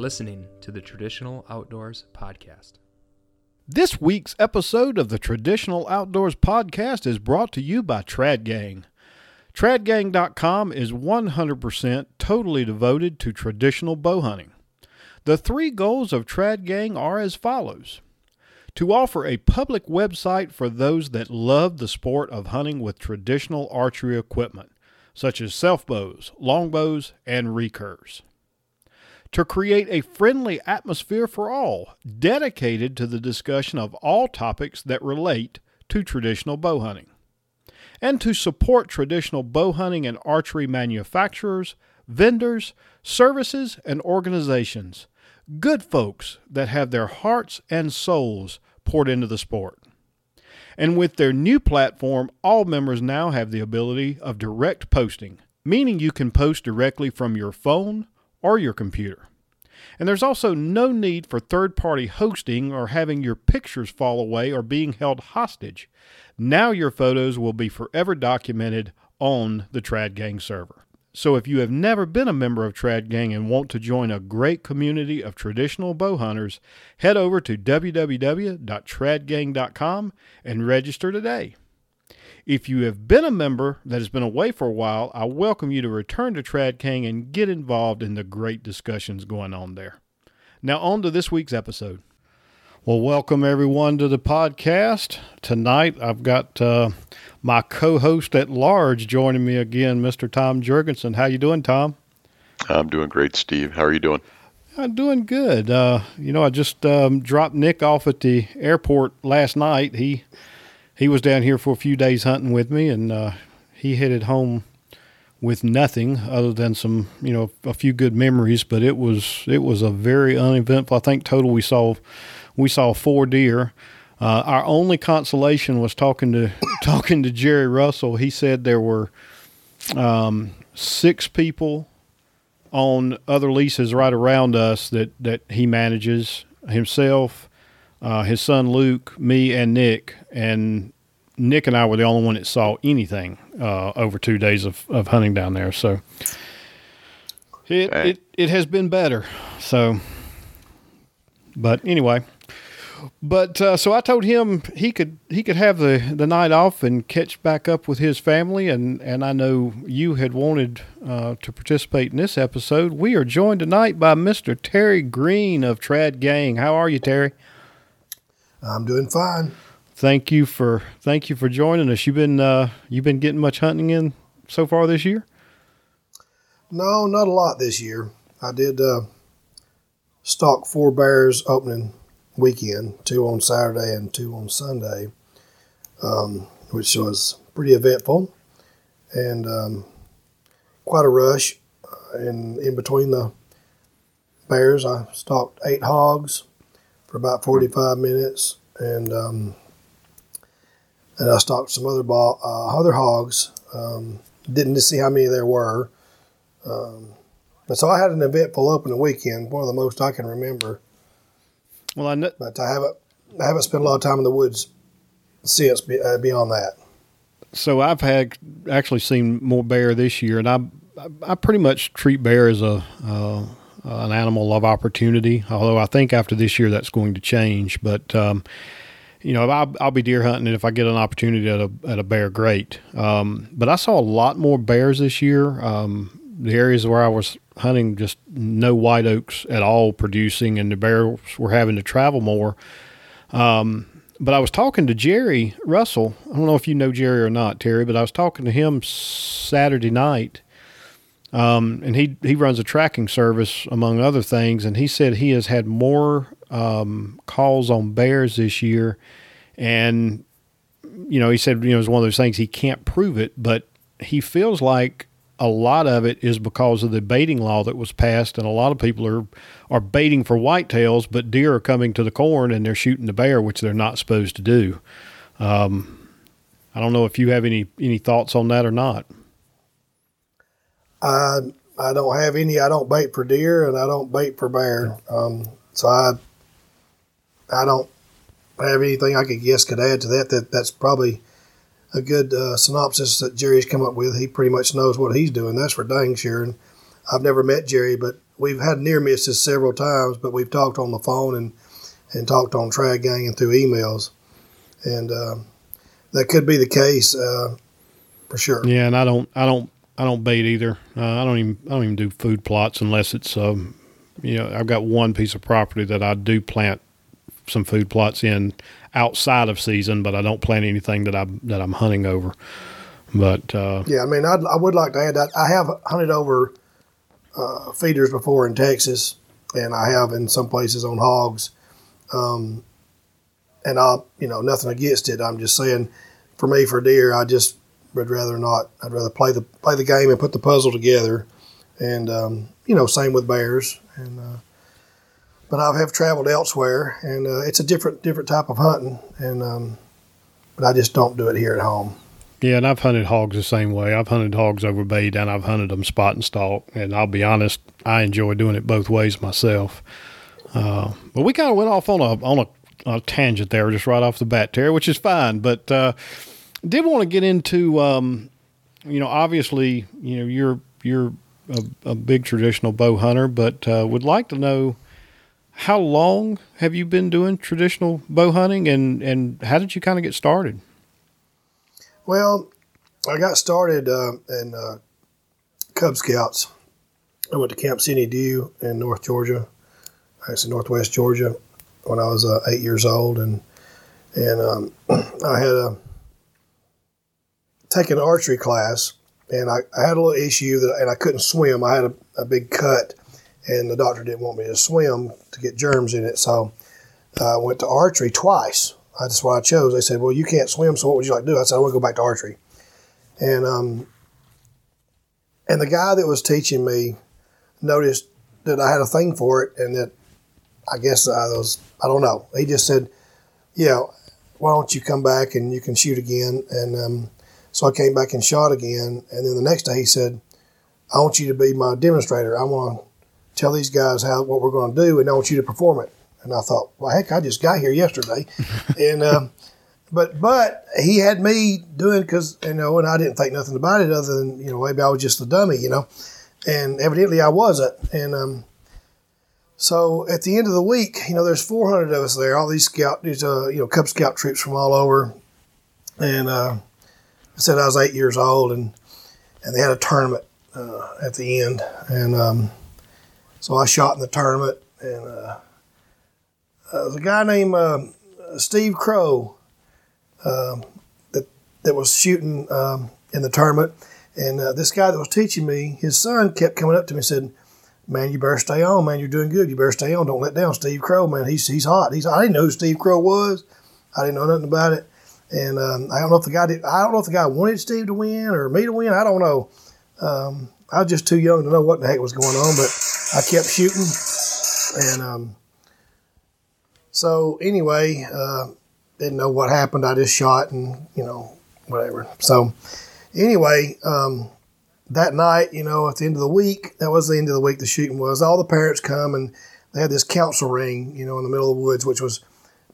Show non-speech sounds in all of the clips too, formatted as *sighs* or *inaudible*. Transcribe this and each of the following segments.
listening to the Traditional Outdoors Podcast. This week's episode of the Traditional Outdoors Podcast is brought to you by TradGang. TradGang.com is 100% totally devoted to traditional bow hunting. The three goals of TradGang are as follows to offer a public website for those that love the sport of hunting with traditional archery equipment, such as self bows, longbows, and recurves. To create a friendly atmosphere for all, dedicated to the discussion of all topics that relate to traditional bow hunting. And to support traditional bow hunting and archery manufacturers, vendors, services, and organizations good folks that have their hearts and souls poured into the sport. And with their new platform, all members now have the ability of direct posting, meaning you can post directly from your phone or your computer. And there's also no need for third party hosting or having your pictures fall away or being held hostage. Now your photos will be forever documented on the Trad Gang server. So if you have never been a member of Trad Gang and want to join a great community of traditional bow hunters, head over to www.tradgang.com and register today. If you have been a member that has been away for a while, I welcome you to return to Trad Gang and get involved in the great discussions going on there. Now, on to this week's episode. Well, welcome everyone to the podcast. Tonight, I've got uh, my co-host at large joining me again, Mr. Tom Jurgensen. How you doing, Tom? I'm doing great, Steve. How are you doing? I'm doing good. Uh, you know, I just um, dropped Nick off at the airport last night. He he was down here for a few days hunting with me, and uh, he headed home with nothing other than some, you know, a few good memories. But it was it was a very uneventful. I think total we saw we saw four deer. Uh, our only consolation was talking to *coughs* talking to Jerry Russell. He said there were um, six people on other leases right around us that that he manages himself, uh, his son Luke, me, and Nick. And Nick and I were the only one that saw anything uh, over two days of, of hunting down there. So it, it it has been better. So, but anyway. But uh, so I told him he could he could have the, the night off and catch back up with his family, and, and I know you had wanted uh, to participate in this episode. We are joined tonight by Mister Terry Green of Trad Gang. How are you, Terry? I'm doing fine. Thank you for thank you for joining us. You've been uh, you've been getting much hunting in so far this year? No, not a lot this year. I did uh, stalk four bears opening weekend, two on Saturday and two on Sunday, um, which was pretty eventful and um, quite a rush. And in between the bears, I stalked eight hogs for about 45 minutes, and um, and I stalked some other ball, uh, other hogs. Um, didn't see how many there were. Um, but so I had an eventful opening weekend, one of the most I can remember. Well, I know, but I haven't I haven't spent a lot of time in the woods since uh, beyond that. So I've had actually seen more bear this year, and I I pretty much treat bear as a uh, an animal of opportunity. Although I think after this year that's going to change, but. Um, you know, I'll, I'll, be deer hunting, and if I get an opportunity at a at a bear, great. Um, but I saw a lot more bears this year. Um, the areas where I was hunting just no white oaks at all producing, and the bears were having to travel more. Um, but I was talking to Jerry Russell. I don't know if you know Jerry or not, Terry, but I was talking to him Saturday night. Um, and he, he runs a tracking service among other things. And he said he has had more um, calls on bears this year. And, you know, he said, you know, it's one of those things he can't prove it, but he feels like a lot of it is because of the baiting law that was passed, and a lot of people are are baiting for whitetails, but deer are coming to the corn and they're shooting the bear, which they're not supposed to do. Um, I don't know if you have any any thoughts on that or not. I I don't have any. I don't bait for deer, and I don't bait for bear. Um, so I I don't have anything I could guess could add to that. That that's probably a good uh, synopsis that Jerry's come up with. He pretty much knows what he's doing. That's for dang sure. And I've never met Jerry, but we've had near misses several times, but we've talked on the phone and and talked on Trad Gang and through emails, and uh, that could be the case uh, for sure. Yeah, and I don't, I don't, I don't bait either. Uh, I don't even, I don't even do food plots unless it's, um, you know, I've got one piece of property that I do plant some food plots in outside of season, but I don't plant anything that I that I'm hunting over. But uh, yeah, I mean, I'd, I would like to add that I have hunted over uh, feeders before in Texas, and I have in some places on hogs. Um, and I, you know, nothing against it. I'm just saying, for me, for deer, I just would rather not. I'd rather play the play the game and put the puzzle together, and um, you know, same with bears. And uh, but I have traveled elsewhere, and uh, it's a different different type of hunting, and um, but I just don't do it here at home. Yeah, and I've hunted hogs the same way. I've hunted hogs over bait, and I've hunted them spot and stalk. And I'll be honest, I enjoy doing it both ways myself. Uh, but we kind of went off on a on a, a, tangent there, just right off the bat, Terry, which is fine. But uh, did want to get into, um, you know, obviously, you know, you're you're a, a big traditional bow hunter, but uh, would like to know how long have you been doing traditional bow hunting, and and how did you kind of get started? Well, I got started uh, in uh, Cub Scouts. I went to Camp Sidney Dew in North Georgia, actually Northwest Georgia, when I was uh, eight years old, and and um, *clears throat* I had a taken an archery class, and I, I, had a little issue that, and I couldn't swim. I had a, a, big cut, and the doctor didn't want me to swim to get germs in it, so I went to archery twice. That's what I chose. They said, "Well, you can't swim, so what would you like to do?" I said, "I want to go back to archery." And um, and the guy that was teaching me noticed that I had a thing for it, and that I guess I was I don't know. He just said, "Yeah, why don't you come back and you can shoot again?" And um, so I came back and shot again. And then the next day he said, "I want you to be my demonstrator. I want to tell these guys how what we're going to do, and I want you to perform it." And I thought, well, heck, I just got here yesterday, *laughs* and um, but but he had me doing because you know, and I didn't think nothing about it other than you know maybe I was just a dummy, you know, and evidently I wasn't, and um, so at the end of the week, you know, there's 400 of us there, all these scout, these uh, you know, Cub Scout troops from all over, and uh, I said I was eight years old, and and they had a tournament uh, at the end, and um, so I shot in the tournament, and uh, uh, a guy named uh, Steve Crow um, that that was shooting um, in the tournament, and uh, this guy that was teaching me, his son kept coming up to me and said, "Man, you better stay on, man. You're doing good. You better stay on. Don't let down, Steve Crow, man. He's he's hot. He's I didn't know who Steve Crow was. I didn't know nothing about it, and um, I don't know if the guy did. I don't know if the guy wanted Steve to win or me to win. I don't know. Um, I was just too young to know what the heck was going on, but I kept shooting, and um, so anyway, uh, didn't know what happened. I just shot and you know whatever. So anyway, um, that night, you know, at the end of the week, that was the end of the week. The shooting was all the parents come and they had this council ring, you know, in the middle of the woods, which was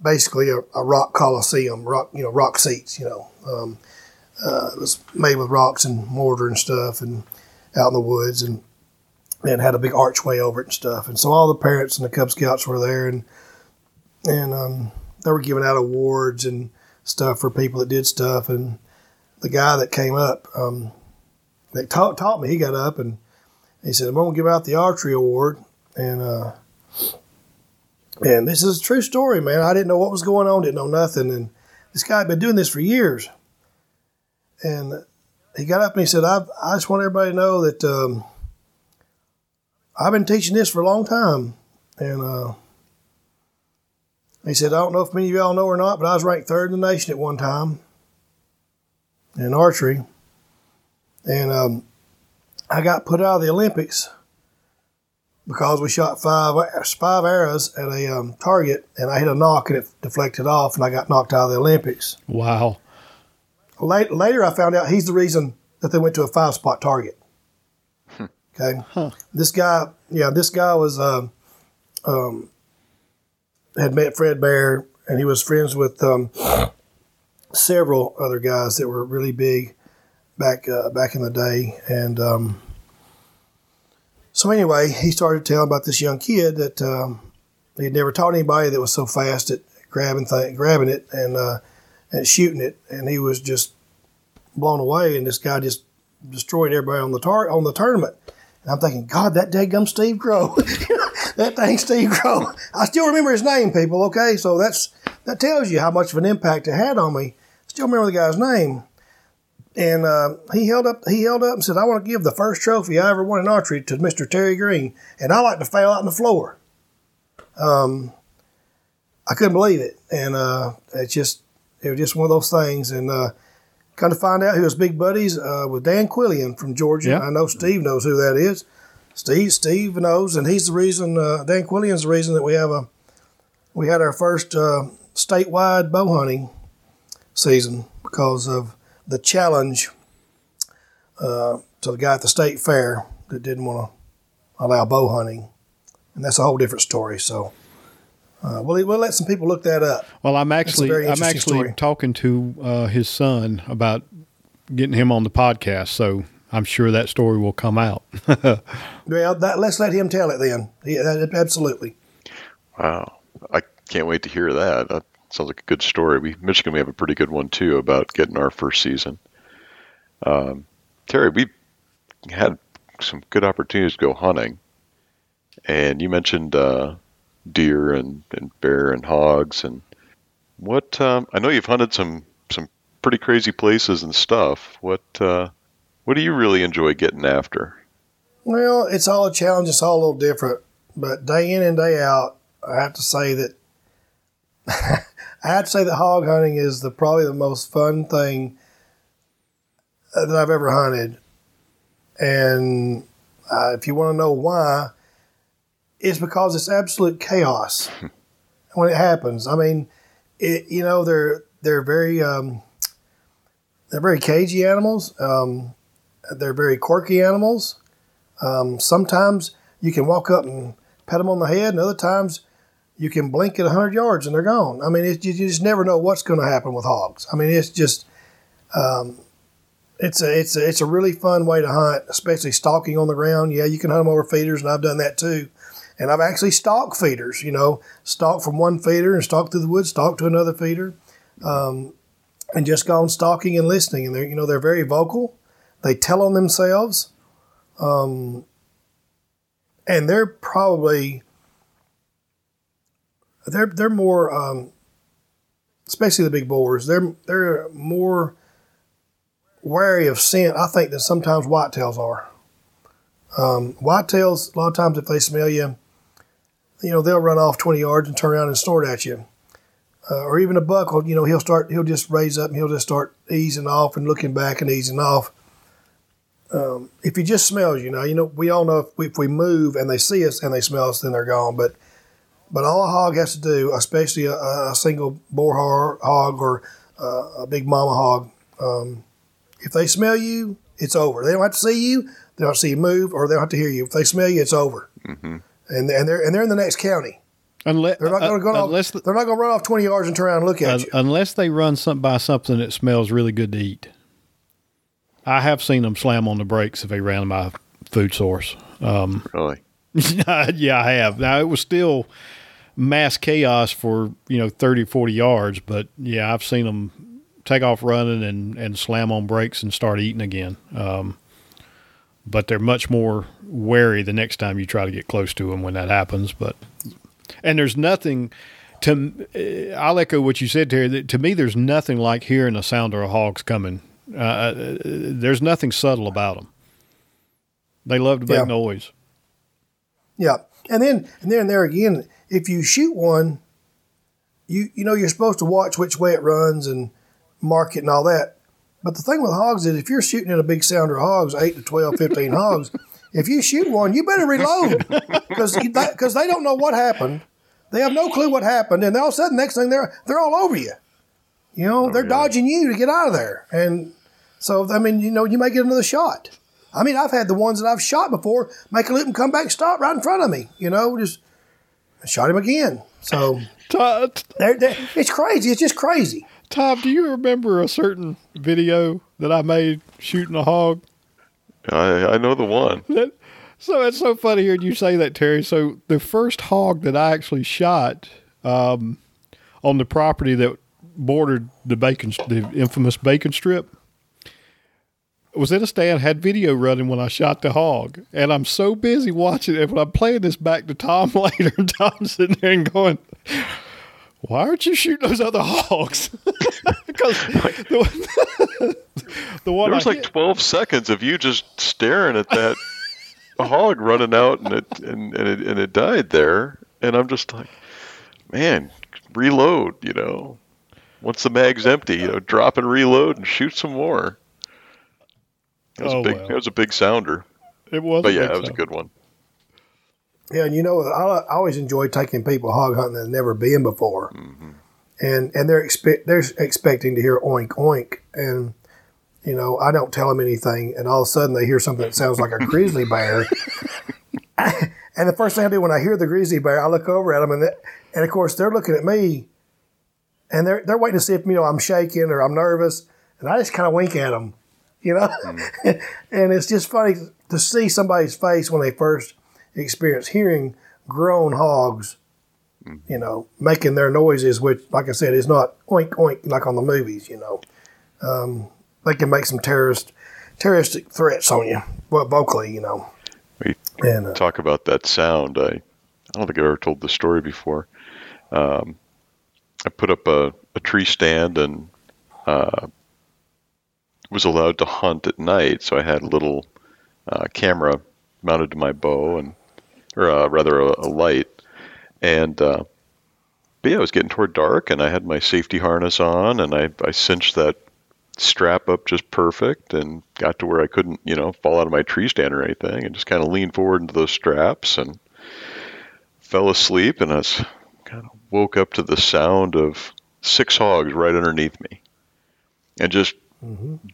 basically a, a rock coliseum, rock you know rock seats, you know. Um, uh, it was made with rocks and mortar and stuff, and out in the woods, and and had a big archway over it and stuff. And so all the parents and the Cub Scouts were there, and and um, they were giving out awards and stuff for people that did stuff. And the guy that came up, um, that taught, taught me, he got up and he said, "I'm going to give out the archery award." And uh, and this is a true story, man. I didn't know what was going on, didn't know nothing, and this guy had been doing this for years. And he got up and he said, "I I just want everybody to know that um, I've been teaching this for a long time, and." Uh, he said, I don't know if many of y'all know or not, but I was ranked third in the nation at one time in archery. And um, I got put out of the Olympics because we shot five five arrows at a um, target, and I hit a knock and it deflected off, and I got knocked out of the Olympics. Wow. Late, later, I found out he's the reason that they went to a five spot target. Hmm. Okay. Huh. This guy, yeah, this guy was um, um, had met Fred Bear, and he was friends with um, several other guys that were really big back uh, back in the day, and um, So anyway, he started telling about this young kid that um, he'd never taught anybody that was so fast at grabbing thing, grabbing it and uh, and shooting it, and he was just blown away. And this guy just destroyed everybody on the tar- on the tournament. And I'm thinking, God, that daggum Steve Crow, *laughs* that dang Steve Crow. I still remember his name, people. Okay, so that's that tells you how much of an impact it had on me. Still remember the guy's name. And uh, he held up. He held up and said, "I want to give the first trophy I ever won in archery to Mr. Terry Green, and I like to fail out on the floor." Um, I couldn't believe it, and uh, it just it was just one of those things. And uh, kind of find out he was big buddies uh, with Dan Quillian from Georgia. I know Steve knows who that is. Steve Steve knows, and he's the reason. Uh, Dan Quillian's the reason that we have a we had our first uh, statewide bow hunting season because of the challenge uh, to the guy at the state fair that didn't want to allow bow hunting, and that's a whole different story. So. Uh, we'll, we'll let some people look that up. Well, I'm actually I'm actually story. talking to uh, his son about getting him on the podcast, so I'm sure that story will come out. *laughs* Well, that, let's let him tell it then. Yeah, absolutely. Wow. I can't wait to hear that. Sounds like a good story. We Michigan we have a pretty good one too about getting our first season. Um, Terry, we had some good opportunities to go hunting, and you mentioned uh, deer and, and bear and hogs and what um, I know you've hunted some some pretty crazy places and stuff. What uh, what do you really enjoy getting after? Well, it's all a challenge. It's all a little different. But day in and day out, I have to say that *laughs* I have to say that hog hunting is the probably the most fun thing uh, that I've ever hunted. And uh, if you want to know why, it's because it's absolute chaos *laughs* when it happens. I mean, it, you know they're they're very um, they're very cagey animals. Um, they're very quirky animals. Um, sometimes you can walk up and pet them on the head, and other times you can blink at 100 yards and they're gone. I mean, you just never know what's going to happen with hogs. I mean, it's just, um, it's a it's a it's a really fun way to hunt, especially stalking on the ground. Yeah, you can hunt them over feeders, and I've done that too. And I've actually stalked feeders. You know, stalk from one feeder and stalk through the woods, stalk to another feeder, um, and just gone stalking and listening. And they're you know they're very vocal. They tell on themselves, um, and they're probably they're they're more, um, especially the big boars. They're they're more wary of scent, I think, than sometimes whitetails are. Um, whitetails, a lot of times, if they smell you, you know, they'll run off 20 yards and turn around and snort at you. Uh, or even a buck will, you know, he'll start, he'll just raise up and he'll just start easing off and looking back and easing off. Um, if he just smells you, now, you know, we all know if we, if we move and they see us and they smell us, then they're gone. But but all a hog has to do, especially a, a single boar hog or uh, a big mama hog, um, if they smell you, it's over. They don't have to see you. They don't have to see you move, or they don't have to hear you. If they smell you, it's over. Mm-hmm. And and they're and they're in the next county. unless They're not going to go off. unless They're not going to run off twenty yards and turn around and look at un- you. unless they run some by something that smells really good to eat. I have seen them slam on the brakes if they ran by food source. Um, Really? *laughs* yeah, I have. Now it was still mass chaos for you know 30, 40 yards, but yeah, I've seen them take off running and and slam on brakes and start eating again. Um, but they're much more wary the next time you try to get close to them when that happens. But and there's nothing to. Uh, I'll echo what you said, Terry. That to me, there's nothing like hearing the sound of a hog's coming. Uh, Uh, there's nothing subtle about them. They love to make Yeah. noise. Yeah, and then and then there again, if you shoot one, you you know you're supposed to watch which way it runs and mark it and all that. But the thing with hogs is if you're shooting at a big sounder hogs, 8 to 12, 15 *laughs* hogs, if you shoot one, you better reload because because they don't know what happened. They have no clue what happened, and all of a sudden, next thing they're they're all over you. You know, oh, they're yeah. dodging you to get out of there, and so I mean, you know, you may get another shot. I mean, I've had the ones that I've shot before make a loop and come back, stop right in front of me. You know, just shot him again. So *laughs* Todd, they're, they're, it's crazy. It's just crazy. Tom, do you remember a certain video that I made shooting a hog? I, I know the one. *laughs* That So it's so funny hearing you say that, Terry. So the first hog that I actually shot um, on the property that bordered the bacon, the infamous bacon strip, was in a stand, had video running when I shot the hog, and I'm so busy watching it. When I'm playing this back to Tom *laughs* later, Tom's sitting there and going, "Why aren't you shooting those other hogs?" *laughs* because *laughs* the, the one There was I like hit- 12 seconds of you just staring at that hog running out, and it and, and it and it died there. And I'm just like, man, reload. You know, once the mag's empty, you know, drop and reload and shoot some more. That was Oh, a big. well. That was a big sounder. it was, But a yeah, it that was a good one. Yeah, and you know, I, I always enjoy taking people hog hunting that have never been before, mm-hmm. and and they're expect they're expecting to hear oink oink, and you know, I don't tell them anything, and all of a sudden they hear something that sounds like a grizzly bear, *laughs* and the first thing I do when I hear the grizzly bear, I look over at them, and they, and of course they're looking at me, and they're they're waiting to see if you know I'm shaking or I'm nervous, and I just kind of wink at them, you know, *laughs* and it's just funny to see somebody's face when they first experience hearing grown hogs, you know, making their noises, which, like I said, is not oink oink like on the movies. You know, um, they can make some terrorist terroristic threats on you, well, vocally. You know, We and uh, talk about that sound. I, I don't think I've ever told this story before. Um, I put up a, a tree stand and uh, was allowed to hunt at night. So I had a little uh, camera mounted to my bow and, or uh, rather a, a light. And uh, but yeah, it was getting toward dark, and I had my safety harness on, and I, I cinched that strap up just perfect and got to where I couldn't, you know, fall out of my tree stand or anything and just kind of leaned forward into those straps and fell asleep and I was kind of woke up to the sound of six hogs right underneath me and just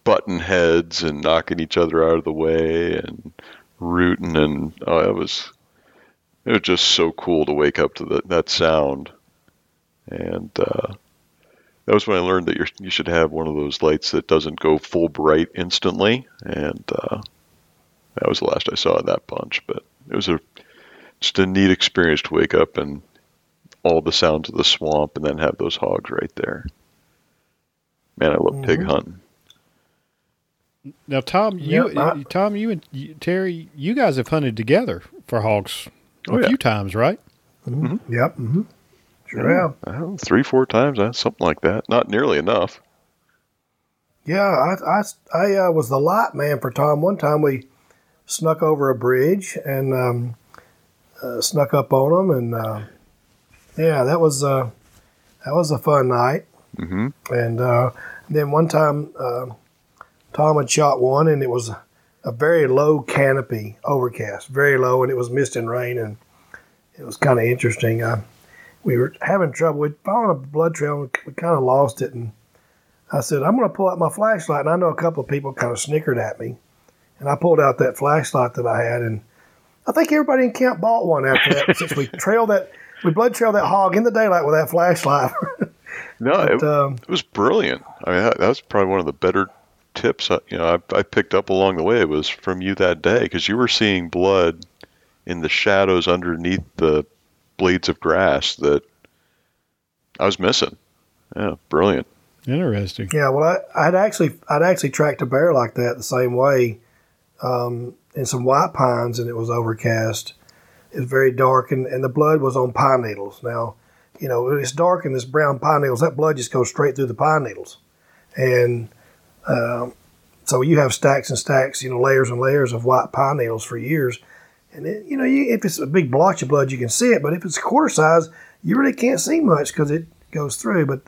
button heads and knocking each other out of the way and rooting and oh it was it was just so cool to wake up to the, that sound and uh, that was when I learned that you're, you should have one of those lights that doesn't go full bright instantly, and uh, that was the last I saw of that bunch. But it was a just a neat experience to wake up and all the sounds of the swamp, and then have those hogs right there. Man, I love pig Mhm. hunting. Now, Tom, you, Yep, I- Tom, you and you, Terry, you guys have hunted together for hogs a Oh, yeah. few times, right? yep, mm-hmm. sure have. I don't know, three, four times, uh, something like that. Not nearly enough. Yeah, I, I, I uh, was the light man for Tom. One time we snuck over a bridge and um, uh, snuck up on him, and uh, yeah, that was uh, that was a fun night. hmm And uh, then one time, uh, Tom had shot one, and it was a very low canopy, overcast, very low, and it was mist and rain, and it was kind of interesting. Uh, we were having trouble. We'd found a blood trail, and we kind of lost it, and I said, "I'm going to pull out my flashlight." And I know a couple of people kind of snickered at me, and I pulled out that flashlight that I had, and I think everybody in camp bought one after that, *laughs* since we trailed that, we blood trailed that hog in the daylight with that flashlight. *laughs* No, it, um, it was brilliant. I mean, that, that was probably one of the better tips uh, you know I, I picked up along the way. It was from you that day because you were seeing blood in the shadows underneath the blades of grass that I was missing. Yeah, brilliant. Interesting. Yeah, well, I, I'd actually I'd actually tracked a bear like that the same way um, in some white pines, and it was overcast. It was very dark, and, and the blood was on pine needles. Now, you know, when it's dark and this brown pine needles, that blood just goes straight through the pine needles, and um, so you have stacks and stacks, you know, layers and layers of white pine needles for years. And it, you know, you, if it's a big blotch of blood, you can see it, but if it's quarter size, you really can't see much because it goes through. But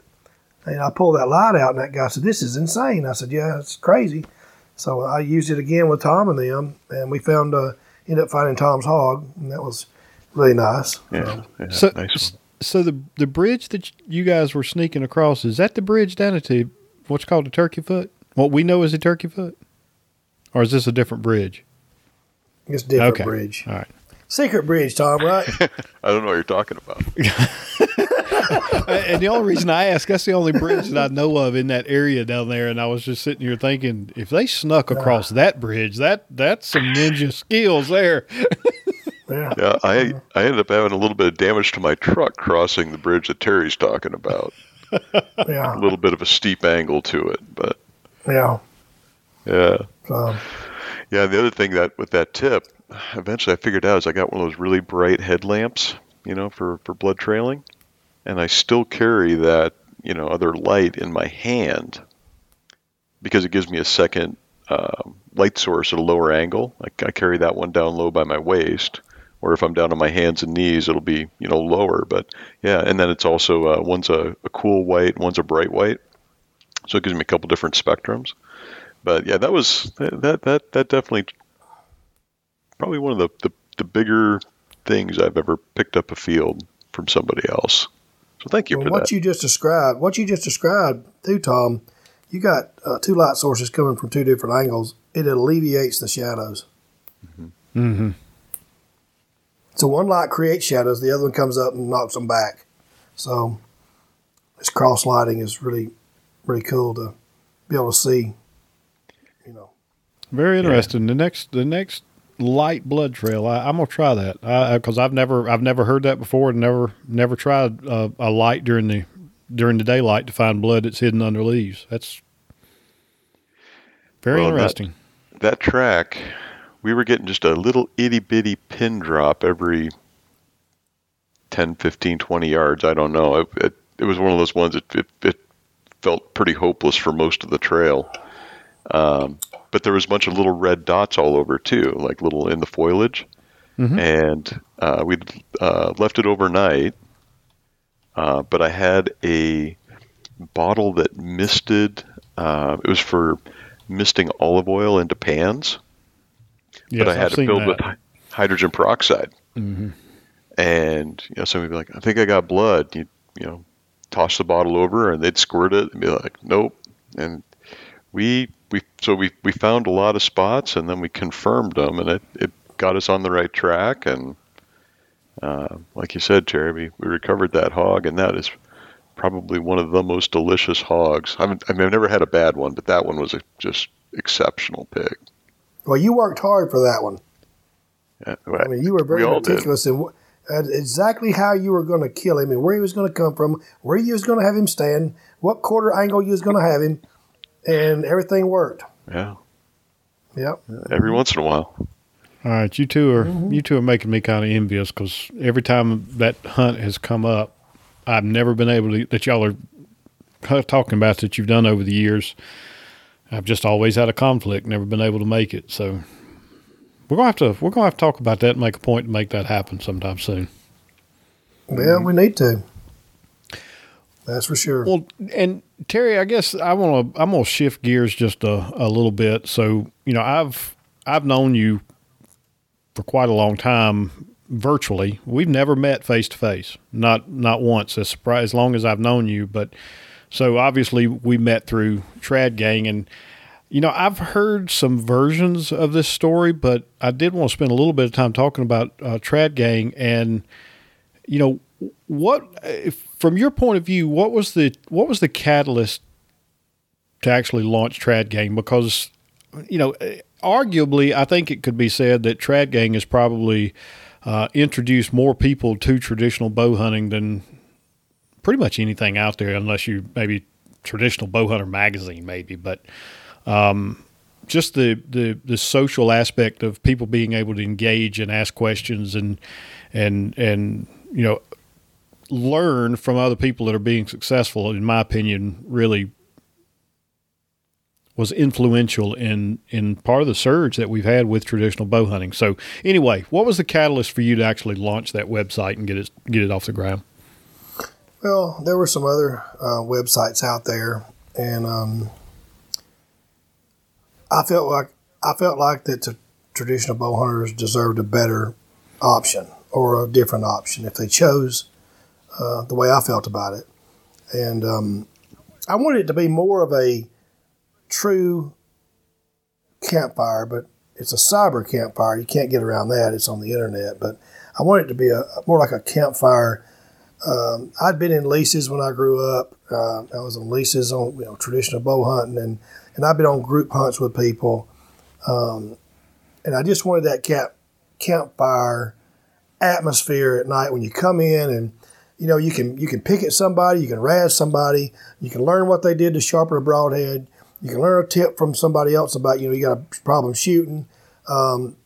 and I pulled that light out, and that guy said, "This is insane." I said, "Yeah, it's crazy." So I used it again with Tom and them, and we found uh, ended up finding Tom's hog, and that was really nice. Yeah, yeah So, nice so the the bridge that you guys were sneaking across is that the bridge down to what's called the Turkey Foot? What we know as a Turkey Foot, or is this a different bridge? It's a different Okay. bridge, All right. secret bridge, Tom. Right? *laughs* I don't know what you're talking about. *laughs* and the only reason I ask, that's the only bridge that I know of in that area down there. And I was just sitting here thinking, if they snuck across that bridge, that that's some ninja skills there. *laughs* Yeah. Yeah, I I ended up having a little bit of damage to my truck crossing the bridge that Terry's talking about. Yeah. A little bit of a steep angle to it, but Yeah. yeah. So, Yeah, the other thing that with that tip, eventually I figured out is I got one of those really bright headlamps, you know, for for blood trailing, and I still carry that, you know, other light in my hand because it gives me a second uh, light source at a lower angle. I, I carry that one down low by my waist, or if I'm down on my hands and knees, it'll be you know lower. But yeah, and then it's also uh, one's a, a cool white, one's a bright white, so it gives me a couple different spectrums but yeah, that was that that that definitely probably one of the, the, the bigger things I've ever picked up a field from somebody else. So thank you well, for what that. you just described, what you just described, too, Tom, you got uh, two light sources coming from two different angles. It alleviates the shadows. Mm-hmm. So one light creates shadows, the other one comes up and knocks them back. So this cross lighting is really, really cool to be able to see. You know, Very interesting. The next, the next light blood trail, I, I'm gonna try that because I've never, I've never heard that before, and never, never tried uh, a light during the during the daylight to find blood that's hidden under leaves. That's very Well, that- interesting. that track, we were getting just a little itty bitty pin drop every 10, 15, 20 yards. I don't know. It, it, it was one of those ones that it, it felt pretty hopeless for most of the trail. Um, but there was a bunch of little red dots all over too, like little in the foliage. Mhm. And uh, we'd uh, left it overnight. Uh, but I had a bottle that misted. Uh, it was for misting olive oil into pans, Yes, but I had I've it filled that. with hydrogen peroxide. Mhm. And you know, somebody be like, "I think I got blood." You you know, toss the bottle over, and they'd squirt it and be like, "Nope." And we we so we we found a lot of spots, and then we confirmed them, and it it got us on the right track. And uh, like you said, Terry, we, recovered that hog, and that is probably one of the most delicious hogs. I, haven't, I mean, I've never had a bad one, but that one was a just exceptional pig. well, you worked hard for that one. Yeah, I mean, you were very we meticulous in wh- at exactly how you were going to kill him and where he was going to come from, where you was going to have him stand, what quarter angle you was going to have him, and everything worked. Yeah, Yep. every once in a while. All right, you two are Mm-hmm. you two are making me kind of envious because every time that hunt has come up, I've never been able to that y'all are talking about that you've done over the years. I've just always had a conflict, never been able to make it. So we're gonna have to we're gonna have to talk about that and make a point to make that happen sometime soon. Well, we need to. That's for sure. Well, and Terry, I guess I want to. I'm gonna shift gears just a, a little bit. So you know, I've I've known you for quite a long time virtually. We've never met face to face, not not once. As surprise, as long as I've known you, but so obviously we met through Trad Gang, and you know I've heard some versions of this story, but I did want to spend a little bit of time talking about uh, Trad Gang and you know what if, from your point of view what was the what was the catalyst to actually launch trad gang? Because you know arguably i think it could be said that trad gang has probably uh, introduced more people to traditional bow hunting than pretty much anything out there unless you maybe traditional bow hunter magazine maybe but um, just the, the the social aspect of people being able to engage and ask questions and and and you know learn from other people that are being successful in my opinion really was influential in in part of the surge that we've had with traditional bow hunting. So anyway what was the catalyst for you to actually launch that website and get it get it off the ground? Well, there were some other uh, websites out there, and um, I felt like I felt like that the traditional bow hunters deserved a better option or a different option if they chose uh, the way I felt about it, and um, I wanted it to be more of a true campfire, but it's a cyber campfire. You can't get around that; it's on the internet. But I want it to be a more like a campfire um, I'd been in leases when I grew up. Uh, I was on leases on you know traditional bow hunting, and and I've been on group hunts with people. Um, and I just wanted that camp campfire atmosphere at night when you come in and you know you can you can pick at somebody, you can razz somebody, you can learn what they did to sharpen a broadhead. You can learn a tip from somebody else about you know you got a problem shooting. Um,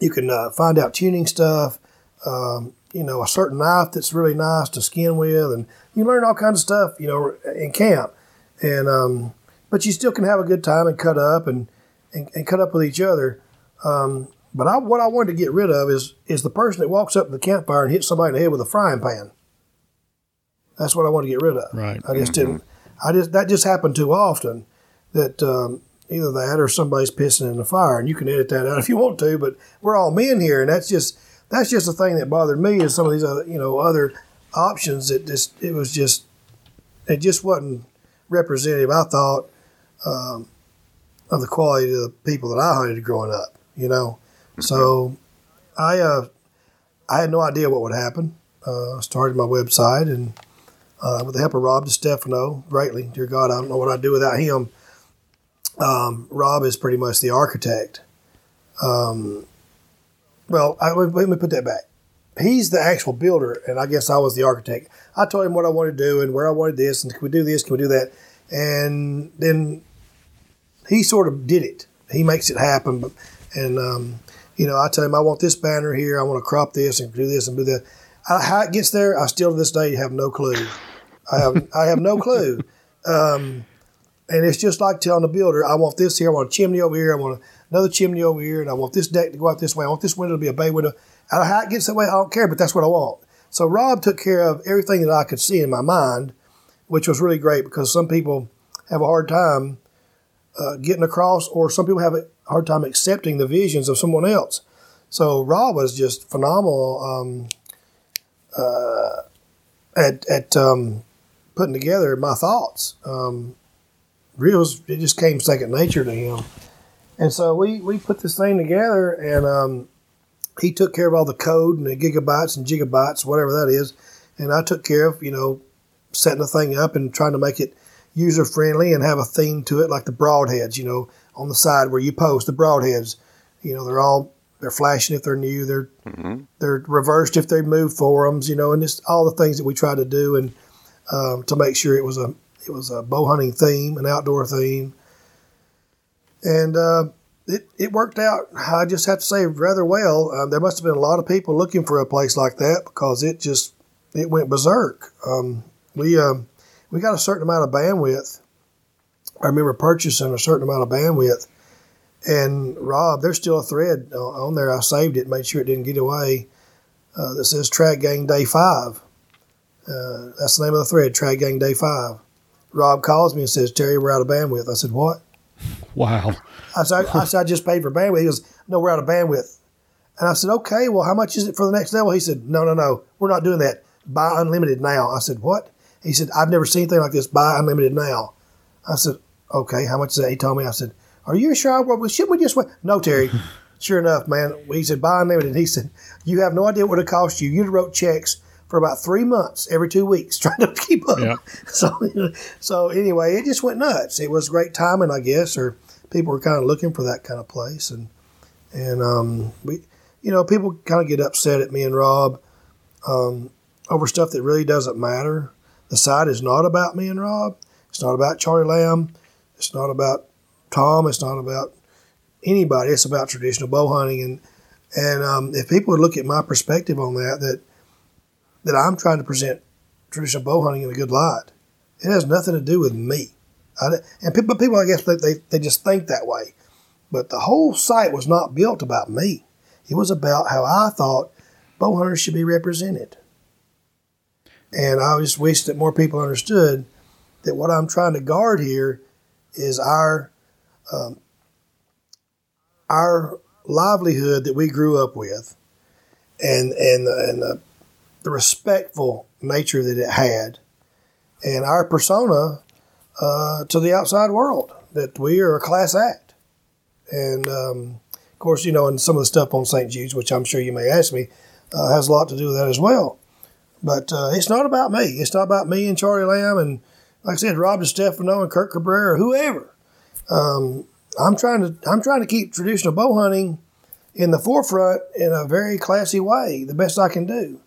you can uh, find out tuning stuff. Um, you know, a certain knife that's really nice to skin with, and you learn all kinds of stuff, you know, in camp. And um, but you still can have a good time and cut up and and, and cut up with each other. Um, but I, what I wanted to get rid of is is the person that walks up to the campfire and hits somebody in the head with a frying pan. That's what I want to get rid of. Right. I just didn't. I just that just happened too often that um, either that or somebody's pissing in the fire, and you can edit that out *laughs* if you want to. But we're all men here, and that's just that's just the thing that bothered me is some of these other you know other options that just it was just it just wasn't representative. I thought um, of the quality of the people that I hunted growing up. You know, so I uh, I had no idea what would happen. Uh, started my website and. Uh, with the help of Rob DeStefano, greatly, dear God, I don't know what I'd do without him. Um, Rob is pretty much the architect. Um, well, I, let me put that back. He's the actual builder, and I guess I was the architect. I told him what I wanted to do and where I wanted this, and can we do this? Can we do that? And then he sort of did it. He makes it happen. And um, you know, I tell him I want this banner here. I want to crop this and do this and do that. How it gets there, I still to this day have no clue. I have I have no clue. Um, and it's just like telling the builder, I want this here, I want a chimney over here, I want another chimney over here, and I want this deck to go out this way. I want this window to be a bay window. I how it gets that way, I don't care, but that's what I want. So Rob took care of everything that I could see in my mind, which was really great because some people have a hard time uh, getting across, or some people have a hard time accepting the visions of someone else. So Rob was just phenomenal um, uh, at, at um, putting together my thoughts. Um, it just came second nature to him. And so we, we put this thing together, and um, he took care of all the code and the gigabytes and gigabytes, whatever that is. And I took care of, you know, setting the thing up and trying to make it user friendly and have a theme to it, like the broadheads, you know, on the side where you post the broadheads. You know, they're all they're flashing if they're new. They're mm-hmm. they're reversed if they move forums. You know, and just all the things that we try to do and um, to make sure it was a it was a bow hunting theme, an outdoor theme, and uh, it it worked out. I just have to say rather well. Um, there must have been a lot of people looking for a place like that because it just it went berserk. Um, we um, we got a certain amount of bandwidth. I remember purchasing a certain amount of bandwidth. And Rob, there's still a thread on there. I saved it, made sure it didn't get away. Uh, that says Trad Gang Day Five. Uh, that's the name of the thread, Trad Gang Day Five. Rob calls me and says, Terry, we're out of bandwidth. I said, What? *laughs* Wow. I said, I, I said, I just paid for bandwidth. He goes, No, we're out of bandwidth. And I said, Okay, well, how much is it for the next level? He said, No, no, no, we're not doing that. Buy unlimited now. I said, What? He said, I've never seen anything like this. Buy unlimited now. I said, Okay, how much is that? He told me. I said, Are you sure? Well, shouldn't we just wait? No, Terry. *laughs* sure enough, man. He said, Buy unlimited. He said, You have no idea what it cost you. You wrote checks for about three months every two weeks *laughs* trying to keep up. Yeah. *laughs* So, so anyway, it just went nuts. It was great timing, I guess, or people were kind of looking for that kind of place, and and um, we, you know, people kind of get upset at me and Rob um, over stuff that really doesn't matter. The site is not about me and Rob. It's not about Charlie Lamb. It's not about Tom. It's not about anybody. It's about traditional bow hunting, and and um, if people would look at my perspective on that, that that I'm trying to present traditional bow hunting in a good light. It has nothing to do with me. I, and people, people, I guess, they, they, they just think that way. But the whole site was not built about me. It was about how I thought bow hunters should be represented. And I just wish that more people understood that what I'm trying to guard here is our um, our livelihood that we grew up with, and and and the the respectful nature that it had, and our persona uh, to the outside world that we are a class act. And um, of course, you know, and some of the stuff on St. Jude's, which I'm sure you may ask me, uh, has a lot to do with that as well. But uh, it's not about me. It's not about me and Charlie Lamb and, like I said, Rob DeStefano and Kurt Cabrera whoever. Um, I'm trying to I'm trying to keep traditional bow hunting in the forefront in a very classy way, the best I can do.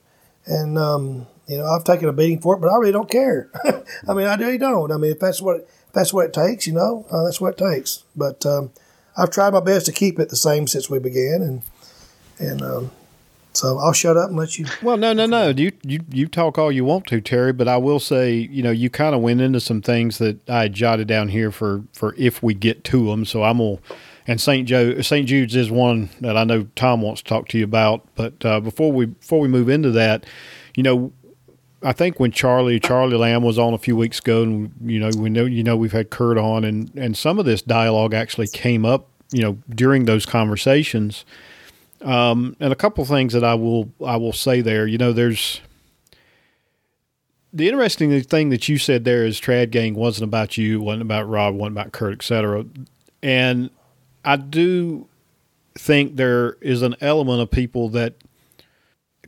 And um, you know, I've taken a beating for it, but I really don't care. *laughs* I mean, I really don't. I mean, if that's what if that's what it takes, you know, uh, that's what it takes. But um, I've tried my best to keep it the same since we began, and and um, so I'll shut up and let you. Well, no, no, no. You you you talk all you want to, Terry, but I will say, you know, you kind of went into some things that I jotted down here for for if we get to them. So I'm gonna. And St. Joe, St. Jude's is one that I know Tom wants to talk to you about. But uh, before we before we move into that, you know, I think when Charlie Charlie Lamb was on a few weeks ago, and you know we know you know we've had Kurt on, and and some of this dialogue actually came up, you know, during those conversations. Um, and a couple things that I will I will say there, you know, there's the interesting thing that you said there is Trad Gang wasn't about you, wasn't about Rob, wasn't about Kurt, etc. And I do think there is an element of people that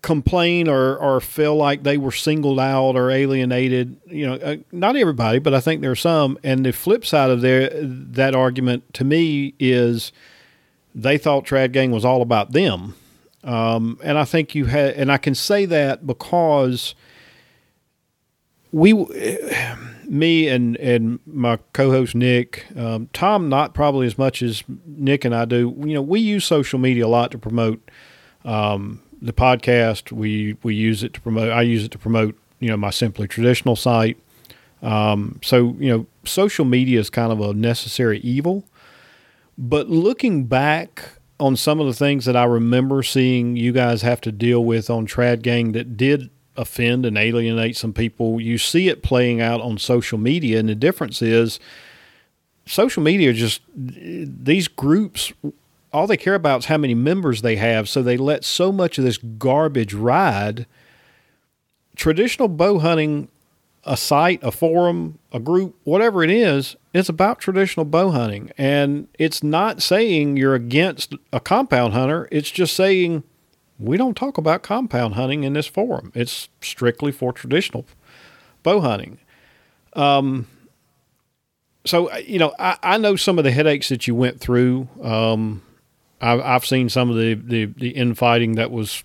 complain or, or feel like they were singled out or alienated. You know, uh, not everybody, but I think there are some. And the flip side of their, that argument to me is they thought Trad Gang was all about them. Um, and I think you had, and I can say that because we, *sighs* me and and my co-host Nick, um, Tom, not probably as much as Nick and I do. You know, we use social media a lot to promote um, the podcast. We we use it to promote. I use it to promote. You know, my simply traditional site. Um, so you know, social media is kind of a necessary evil. But looking back on some of the things that I remember seeing you guys have to deal with on Trad Gang that did offend and alienate some people, you see it playing out on social media. And the difference is social media just, these groups, all they care about is how many members they have. So they let so much of this garbage ride. Traditional bow hunting a site, a forum, a group, whatever it is, it's about traditional bow hunting. And it's not saying you're against a compound hunter, it's just saying we don't talk about compound hunting in this forum. It's strictly for traditional bow hunting. Um, so, you know, I, I know some of the headaches that you went through. Um, I've, I've seen some of the, the, the infighting that was,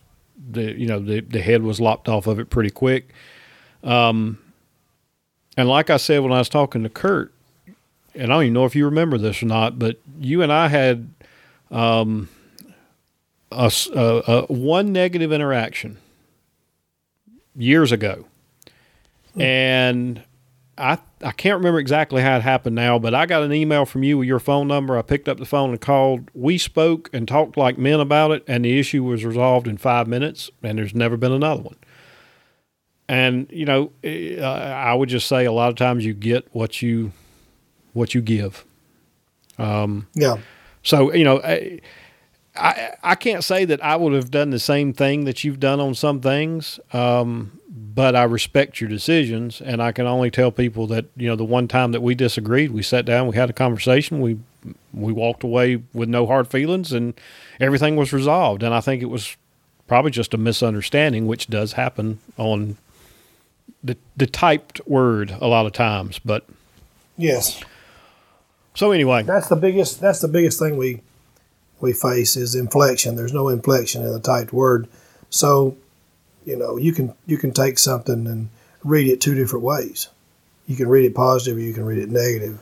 the you know, the, the head was lopped off of it pretty quick. Um, and like I said when I was talking to Kurt, and I don't even know if you remember this or not, but you and I had um, a, a, a one negative interaction years ago, hmm. and I I can't remember exactly how it happened now, but I got an email from you with your phone number. I picked up the phone and called. We spoke and talked like men about it, and the issue was resolved in five minutes. And there's never been another one. And you know, eh, I would just say a lot of times you get what you what you give. Um, yeah. So you know, I, I, I can't say that I would have done the same thing that you've done on some things, um, but I respect your decisions, and I can only tell people that you know the one time that we disagreed, we sat down, we had a conversation, we we walked away with no hard feelings, and everything was resolved. And I think it was probably just a misunderstanding, which does happen on the the typed word a lot of times, but yes. So anyway, that's the biggest that's the biggest thing we we face is inflection. There's no inflection in the typed word, so you know you can you can take something and read it two different ways. You can read it positive, or you can read it negative.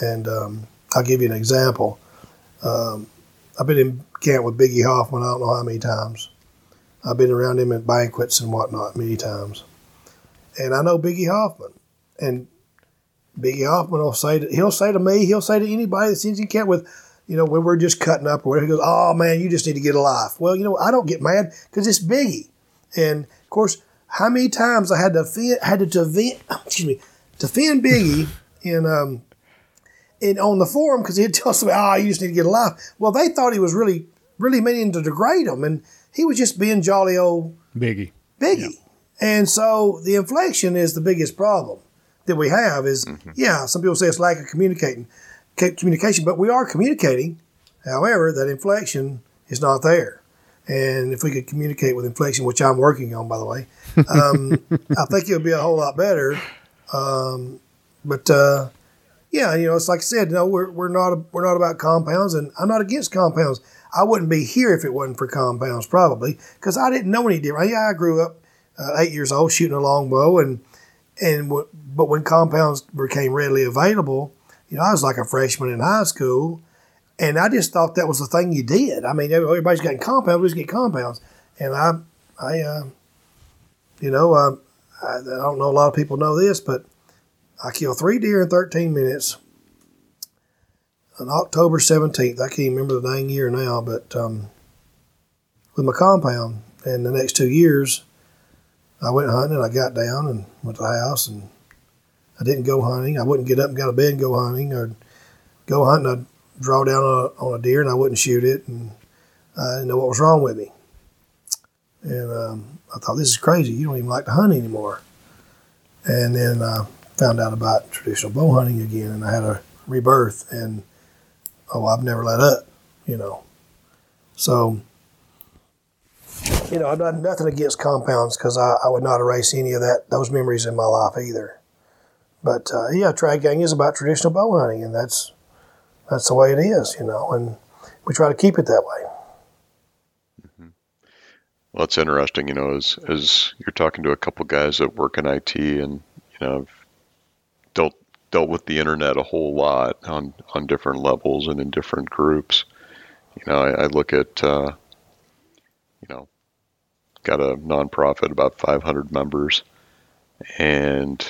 And um, I'll give you an example. Um, I've been in camp with Biggie Hoffman. I don't know how many times. I've been around him at banquets and whatnot many times and I know Biggie Hoffman, and Biggie Hoffman will say to, he'll say to me, he'll say to anybody that sees in camp with, you know, when we're just cutting up or whatever, he goes, "Oh man, you just need to get a life." Well, you know, I don't get mad because it's Biggie, and of course, how many times I had to offend, had to defend, *laughs* excuse me, defend Biggie in um in on the forum because he'd *laughs* tell somebody, "Oh, you just need to get a life." Well, they thought he was really really meaning to degrade him, and he was just being jolly old Biggie. Biggie. And so the inflection is the biggest problem that we have is, mm-hmm. yeah, some people say it's lack of communicating, communication, but we are communicating. However, that inflection is not there. and if we could communicate with inflection, which I'm working on, by the way, um, *laughs* I think it would be a whole lot better. Um, but uh, yeah, you know, it's like I said, no, we're, we're not we're not about compounds, and I'm not against compounds. I wouldn't be here if it wasn't for compounds, probably, because I didn't know any different. Yeah, I grew up uh, eight years old shooting a longbow, and and w- but when compounds became readily available, you know, I was like a freshman in high school, and I just thought that was the thing you did. I mean, everybody's getting compounds, we just get compounds, and I, I, uh, you know, uh, I, I don't know a lot of people know this, but I killed three deer in 13 minutes on October 17th. I can't remember the dang year now, but um, with my compound. And the next two years, I went hunting. I got down and went to the house, and I didn't go hunting. I wouldn't get up and go to bed and go hunting, or go hunting. I'd draw down on a, on a deer and I wouldn't shoot it, and I didn't know what was wrong with me. And um, I thought, this is crazy. You don't even like to hunt anymore. And then I found out about traditional bow hunting again, and I had a rebirth. And oh, I've never let up, you know. So, you know, I've done nothing against compounds because I, I would not erase any of that those memories in my life either. But uh, yeah, trad gang is about traditional bow hunting, and that's that's the way it is, you know, and we try to keep it that way. Mm-hmm. Well, it's interesting, you know, as as you're talking to a couple guys that work in IT and you know dealt dealt with the internet a whole lot on on different levels and in different groups. You know, I, I look at uh, you know got a nonprofit about 500 members, and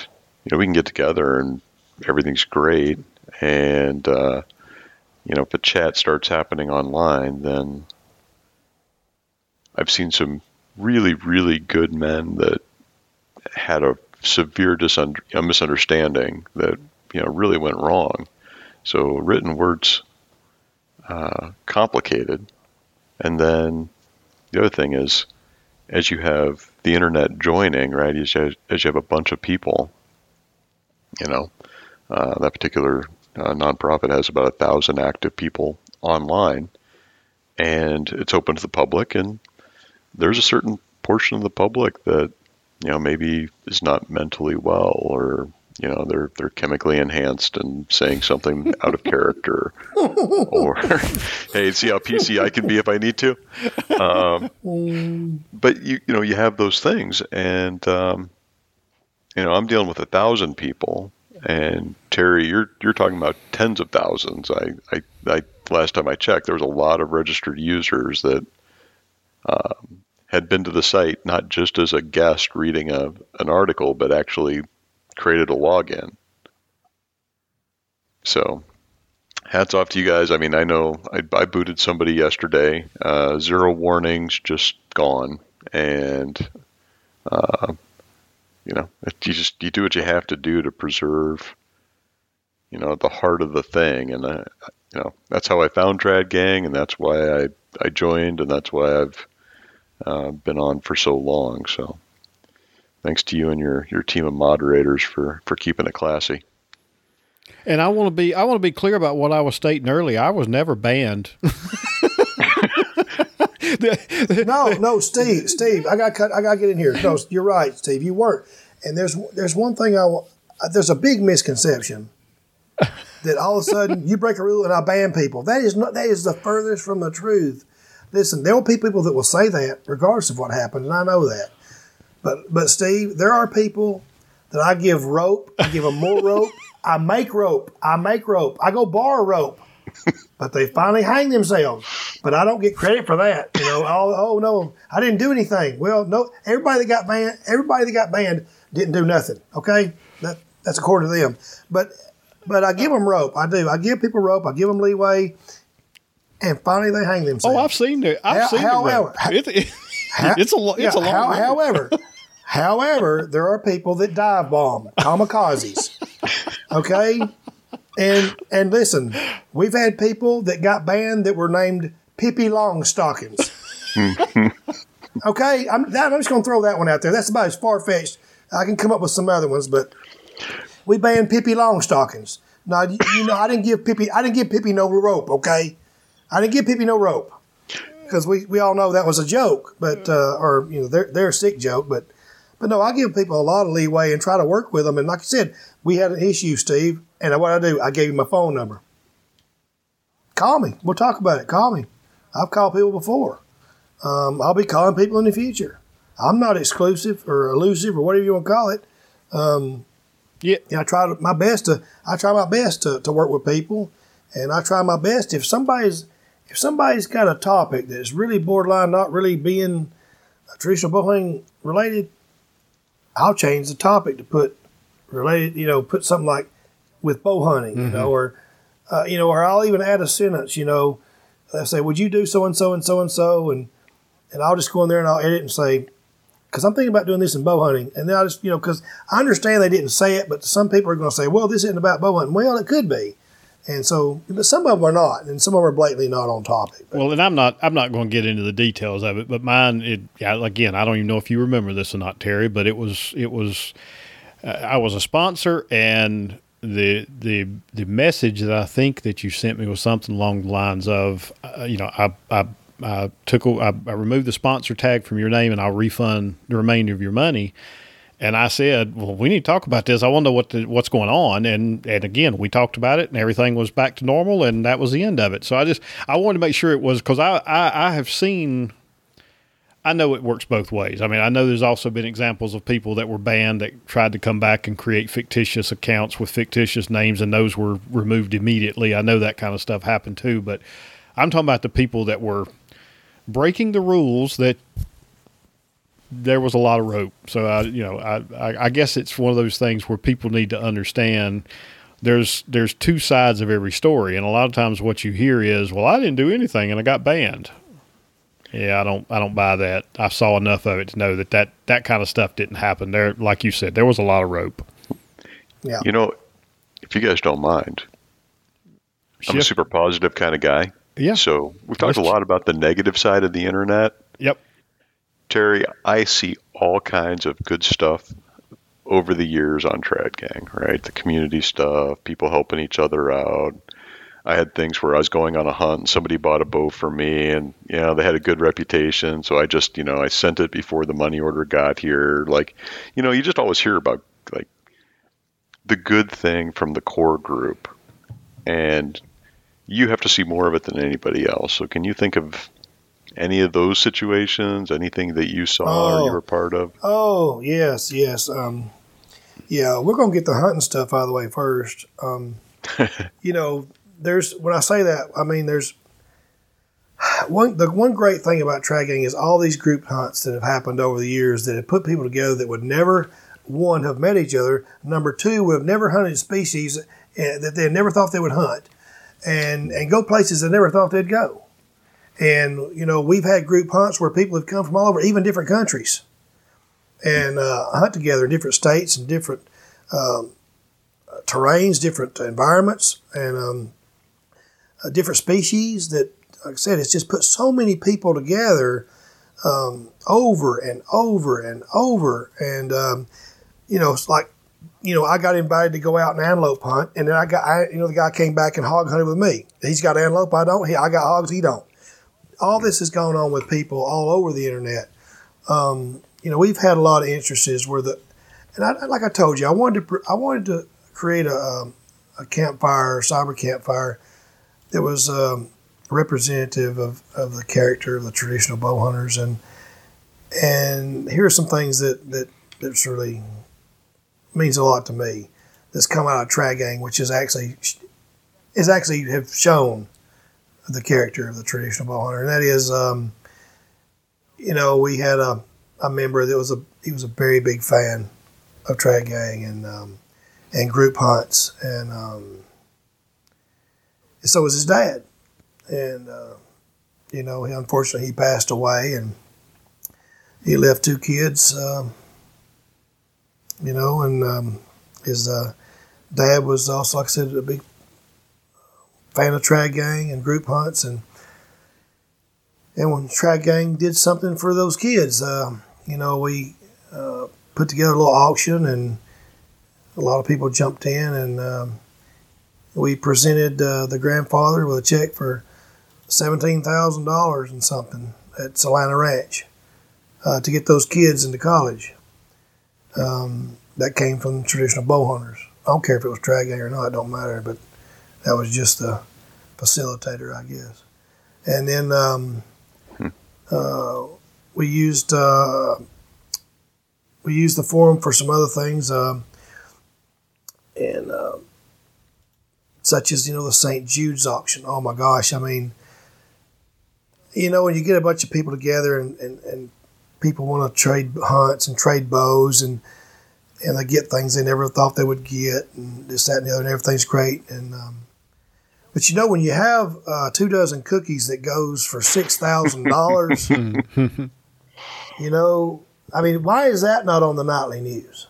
you know we can get together and everything's great, and uh, you know if a chat starts happening online, then I've seen some really, really good men that had a severe a misunderstanding that you know really went wrong. So written words uh, complicated, and then the other thing is, as you have the internet joining, right? As you have, as you have a bunch of people, you know, uh, that particular uh, nonprofit has about a thousand active people online, and it's open to the public and there's a certain portion of the public that you know maybe is not mentally well or you know they're they're chemically enhanced and saying something out of character or *laughs* hey see how pc i can be if i need to? Um, but you you know you have those things and um, you know i'm dealing with a thousand people and terry you're you're talking about tens of thousands. I i, I last time i checked there was a lot of registered users that um, had been to the site not just as a guest reading a, an article, but actually created a login. So, hats off to you guys. I mean, I know I, I booted somebody yesterday, uh, zero warnings, just gone, and uh, you know, you just you do what you have to do to preserve, you know, the heart of the thing, and uh, you know that's how I found Trad Gang, and that's why I I joined, and that's why I've uh, been on for so long. So thanks to you and your your team of moderators for for keeping it classy. And I want to be I want to be clear about what I was stating earlier. I was never banned. *laughs* no, no, Steve, Steve, I got cut. I got to get in here. No, you're right, Steve. You weren't. And there's there's one thing I want. There's a big misconception that all of a sudden you break a rule and I ban people. That is not. That is the furthest from the truth. Listen, there will be people that will say that regardless of what happened, and I know that. But but Steve, there are people that I give rope. I give them more rope. I make rope. I make rope. I go borrow rope. But they finally hang themselves. But I don't get credit for that. You know, oh, oh no, I didn't do anything. Well, no, everybody that got banned, everybody that got banned didn't do nothing. Okay, that that's according to them. But but I give them rope. I do. I give people rope. I give them leeway and finally they hang themselves. Oh, I've seen it. I've How- seen however- it. It- it's a it's a long. how- however, however, there are people that dive bomb, kamikazes. Okay, and and listen, we've had people that got banned that were named Pippi Longstockings. okay, I'm that, I'm just going to throw that one out there. That's about as far fetched. I can come up with some other ones, but we banned Pippi Longstockings. Now you, you know I didn't give Pippi I didn't give Pippi no rope. Okay, I didn't give Pippi no rope. because we, we all know that was a joke, but uh, or you know their their sick joke, but but no, I give people a lot of leeway and try to work with them. And like I said, we had an issue, Steve, and what I do, I gave you my phone number. Call me. We'll talk about it. Call me. I've called people before. Um, I'll be calling people in the future. I'm not exclusive or elusive or whatever you want to call it. Um, Yeah. I try my best to I try my best to, to work with people, and I try my best if somebody's if somebody's got a topic that's really borderline not really being traditional bowling related, I'll change the topic to put related. You know, put something like with bow hunting, you know, or uh, you know, or I'll even add a sentence. You know, I say, would you do so and so and so and so, and and I'll just go in there and I'll edit and say, because I'm thinking about doing this in bow hunting, and then I just you know, because I understand they didn't say it, but some people are going to say, well, this isn't about bow hunting. Well, it could be, and so, but some of them are not, and some of them are blatantly not on topic. But, Well, and I'm not I'm not going to get into the details of it, but mine it yeah, again, I don't even know if you remember this or not, Terry, but it was it was uh, I was a sponsor and the the the message that I think that you sent me was something along the lines of uh, you know, I I I took I removed the sponsor tag from your name and I'll refund the remainder of your money. And I said, "Well, we need to talk about this. I want to know what the, what's going on." And and again, we talked about it, and everything was back to normal, and that was the end of it. So I just I wanted to make sure it was because I, I I have seen. I know it works both ways. I mean, I know there's also been examples of people that were banned that tried to come back and create fictitious accounts with fictitious names, and those were removed immediately. I know that kind of stuff happened too, but I'm talking about the people that were breaking the rules that there was a lot of rope. So I, you know, I, I, I guess it's one of those things where people need to understand there's there's two sides of every story, and a lot of times what you hear is, "Well, I didn't do anything and I got banned." Yeah, I don't I don't buy that. I saw enough of it to know that that, that kind of stuff didn't happen. There, like you said, there was a lot of rope. yeah, You know, if you guys don't mind, I'm a super positive kind of guy. yeah. So we've talked a Let's- lot about the negative side of the internet. Yep. Terry, I see all kinds of good stuff over the years on Trad Gang, right? The community stuff, people helping each other out. I had things where I was going on a hunt and somebody bought a bow for me and you know, they had a good reputation, so I just, you know, I sent it before the money order got here. Like, you know, you just always hear about like the good thing from the core group. And you have to see more of it than anybody else. So can you think of any of those situations, anything that you saw or you Oh. were part of? Oh yes, yes. Um, yeah, we're gonna get the hunting stuff out of the way first. Um, *laughs* you know, there's when I say that, I mean there's one. The one great thing about Trad Gang is all these group hunts that have happened over the years that have put people together that would never one have met each other. Number two would have never hunted species uh, that they never thought they would hunt, and and go places they never thought they'd go. And you know, we've had group hunts where people have come from all over, even different countries and uh, hunt together in different states and different um, terrains, different environments, and um, uh, different species. That, like I said, it's just put so many people together um, over and over and over. And um, you know, it's like you know, I got invited to go out and antelope hunt, and then I got, I, you know, the guy came back and hog hunted with me. He's got antelope, I don't. He, I got hogs, he don't. All this is going on with people all over the internet Um, you know, we've had a lot of instances where the, and I, like I told you, I wanted to, I wanted to create a, um, a campfire, cyber campfire, that was um, representative of, of the character of the traditional bow hunters, and and here are some things that that that's really means a lot to me. That's come out of Trad Gang, which is actually is actually have shown the character of the traditional bow hunter, and that is, um, you know, we had a a member that was a he was a very big fan of trad gang and um, and group hunts. And um, so was his dad. And uh, you know he unfortunately he passed away and he left two kids um, you know and um, his uh, dad was also like I said a big of gang and group hunts and and when Trad Gang did something for those kids, um, you know, we uh, put together a little auction, and a lot of people jumped in, and um, we presented uh, the grandfather with a check for seventeen thousand dollars and something at Salina Ranch uh, to get those kids into college. Um, that came from traditional bow hunters. I don't care if it was trad gang or not; it don't matter. But that was just the facilitator, I guess. And then um, uh, we used uh, we used the forum for some other things, um, and uh, such as you know the St. Jude's auction. Oh my gosh! I mean, you know when you get a bunch of people together and, and, and people want to trade hunts and trade bows and and they get things they never thought they would get and this that and the other and everything's great and um, but you know when you have uh, two dozen cookies that goes for six thousand dollars, *laughs* you know, I mean, why is that not on the nightly news?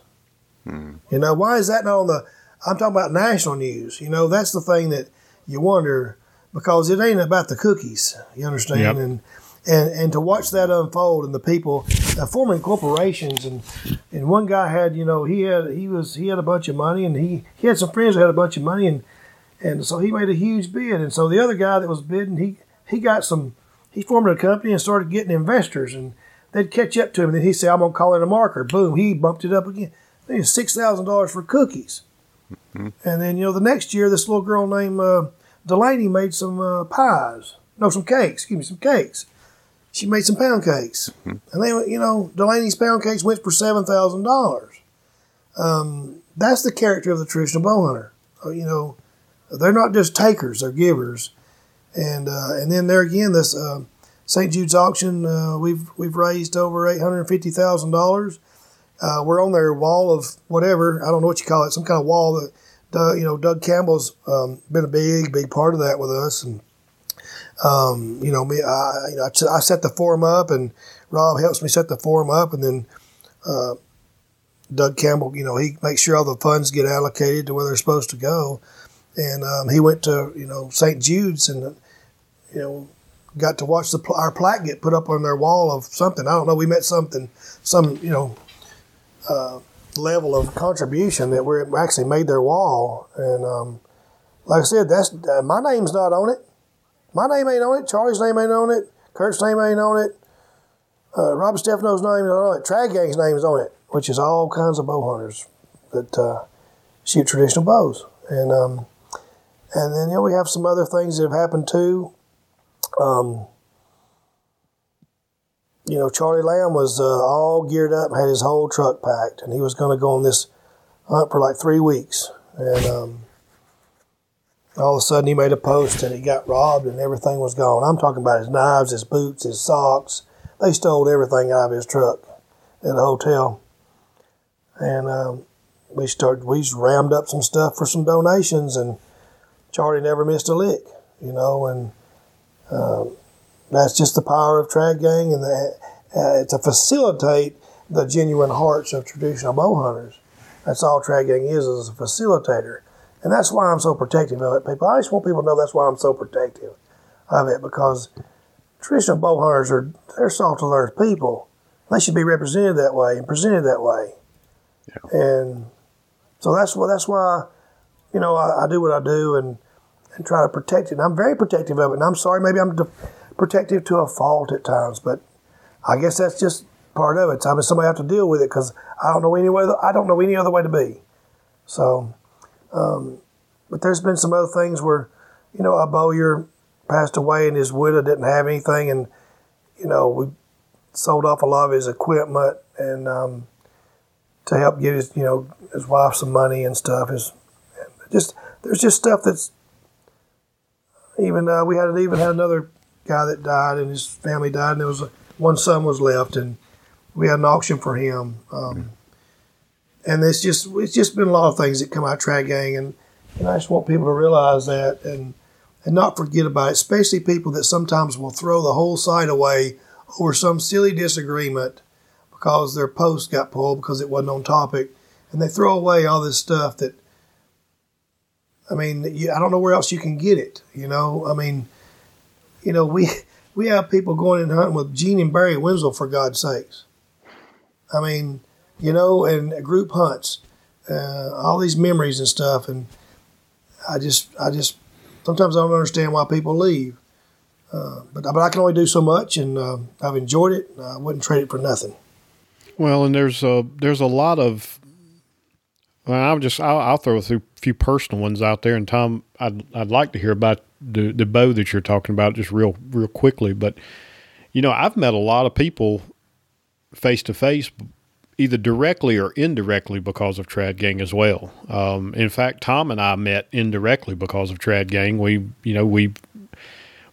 You know, why is that not on the? I'm talking about national news. You know, that's the thing that you wonder because it ain't about the cookies. You understand? Yep. And and and to watch that unfold and the people uh, forming corporations and and one guy had you know he had he was he had a bunch of money and he he had some friends that had a bunch of money and and so he made a huge bid. And so the other guy that was bidding he he got some he formed a company and started getting investors. And they'd catch up to him. And then he said I'm gonna call it a marker. Boom he bumped it up again. I think it's six thousand dollars for cookies. And then you know the next year this little girl named uh, Delaney made some uh, pies. No some cakes. Excuse me some cakes. She made some pound cakes, and they, you know, Delaney's pound cakes went for seven thousand dollars. Um, that's the character of the traditional bow hunter. Uh, you know, they're not just takers; they're givers. And uh, and then there again, this uh, St. Jude's auction, uh, we've we've raised over eight hundred fifty thousand dollars. Uh, we're on their wall of whatever I don't know what you call it, some kind of wall that Doug, you know Doug Campbell's um, been a big big part of that with us and um, you know, me, I, you know, I, set the forum up, and Rob helps me set the forum up, and then uh, Doug Campbell, you know, he makes sure all the funds get allocated to where they're supposed to go, and um, he went to you know St. Jude's, and you know, got to watch the our plaque get put up on their wall of something. I don't know. We met something, some you know. Uh, level of contribution that we actually made their wall and um, like I said that's uh, my name's not on it my name ain't on it. Charlie's name ain't on it. Kurt's name ain't on it. Uh, Rob Stefano's name ain't on it. Trad Gang's name is on it, which is all kinds of bow hunters that uh, shoot traditional bows. And um, and then you know we have some other things that have happened too. Um, you know, Charlie Lamb was uh, all geared up, had his whole truck packed, and he was going to go on this hunt for like three weeks. And um, all of a sudden he made a post and he got robbed and everything was gone. I'm talking about his knives, his boots, his socks. They stole everything out of his truck at the hotel. And um, we started, we rammed up some stuff for some donations and Charlie never missed a lick, you know, and um, that's just the power of Trad Gang and the, uh, to facilitate the genuine hearts of traditional bow hunters. That's all Trad Gang is, is a facilitator. And that's why I'm so protective of it, people. I just want people to know that's why I'm so protective of it because traditional bow hunters are they're salt of the earth people. They should be represented that way and presented that way. And so that's why that's why you know I, I do what I do and and try to protect it. And I'm very protective of it. And I'm sorry, maybe I'm de- protective to a fault at times, but I guess that's just part of it. I mean, somebody have to deal with it because I don't know any way. I don't know any other way to be. So. But there's been some other things where, you know, a bowyer passed away and his widow didn't have anything, and you know we sold off a lot of his equipment and um, to help get his, you know, his wife some money and stuff. Is just there's just stuff that's even uh, we had even had another guy that died and his family died and there was a, one son was left and we had an auction for him. Um, and it's just it's just been a lot of things that come out of Gang, and, and I just want people to realize that and and not forget about it, especially people that sometimes will throw the whole site away over some silly disagreement because their post got pulled because it wasn't on topic, and they throw away all this stuff that. I mean, you, I don't know where else you can get it. You know, I mean, you know, we *laughs* we have people going and hunting with Gene and Barry Wensel for God's sakes. I mean, you know, and group hunts, uh, all these memories and stuff, and I just, I just, sometimes I don't understand why people leave. Uh, but but I can only do so much, and uh, I've enjoyed it. I wouldn't trade it for nothing. Well, and there's a there's a lot of. Well, I'm just I'll, I'll throw a few, personal ones out there, and Tom, I'd I'd like to hear about the the bow that you're talking about just real real quickly. But you know, I've met a lot of people face to face, either directly or indirectly because of Trad Gang as well. Um, in fact, Tom and I met indirectly because of Trad Gang. We you know we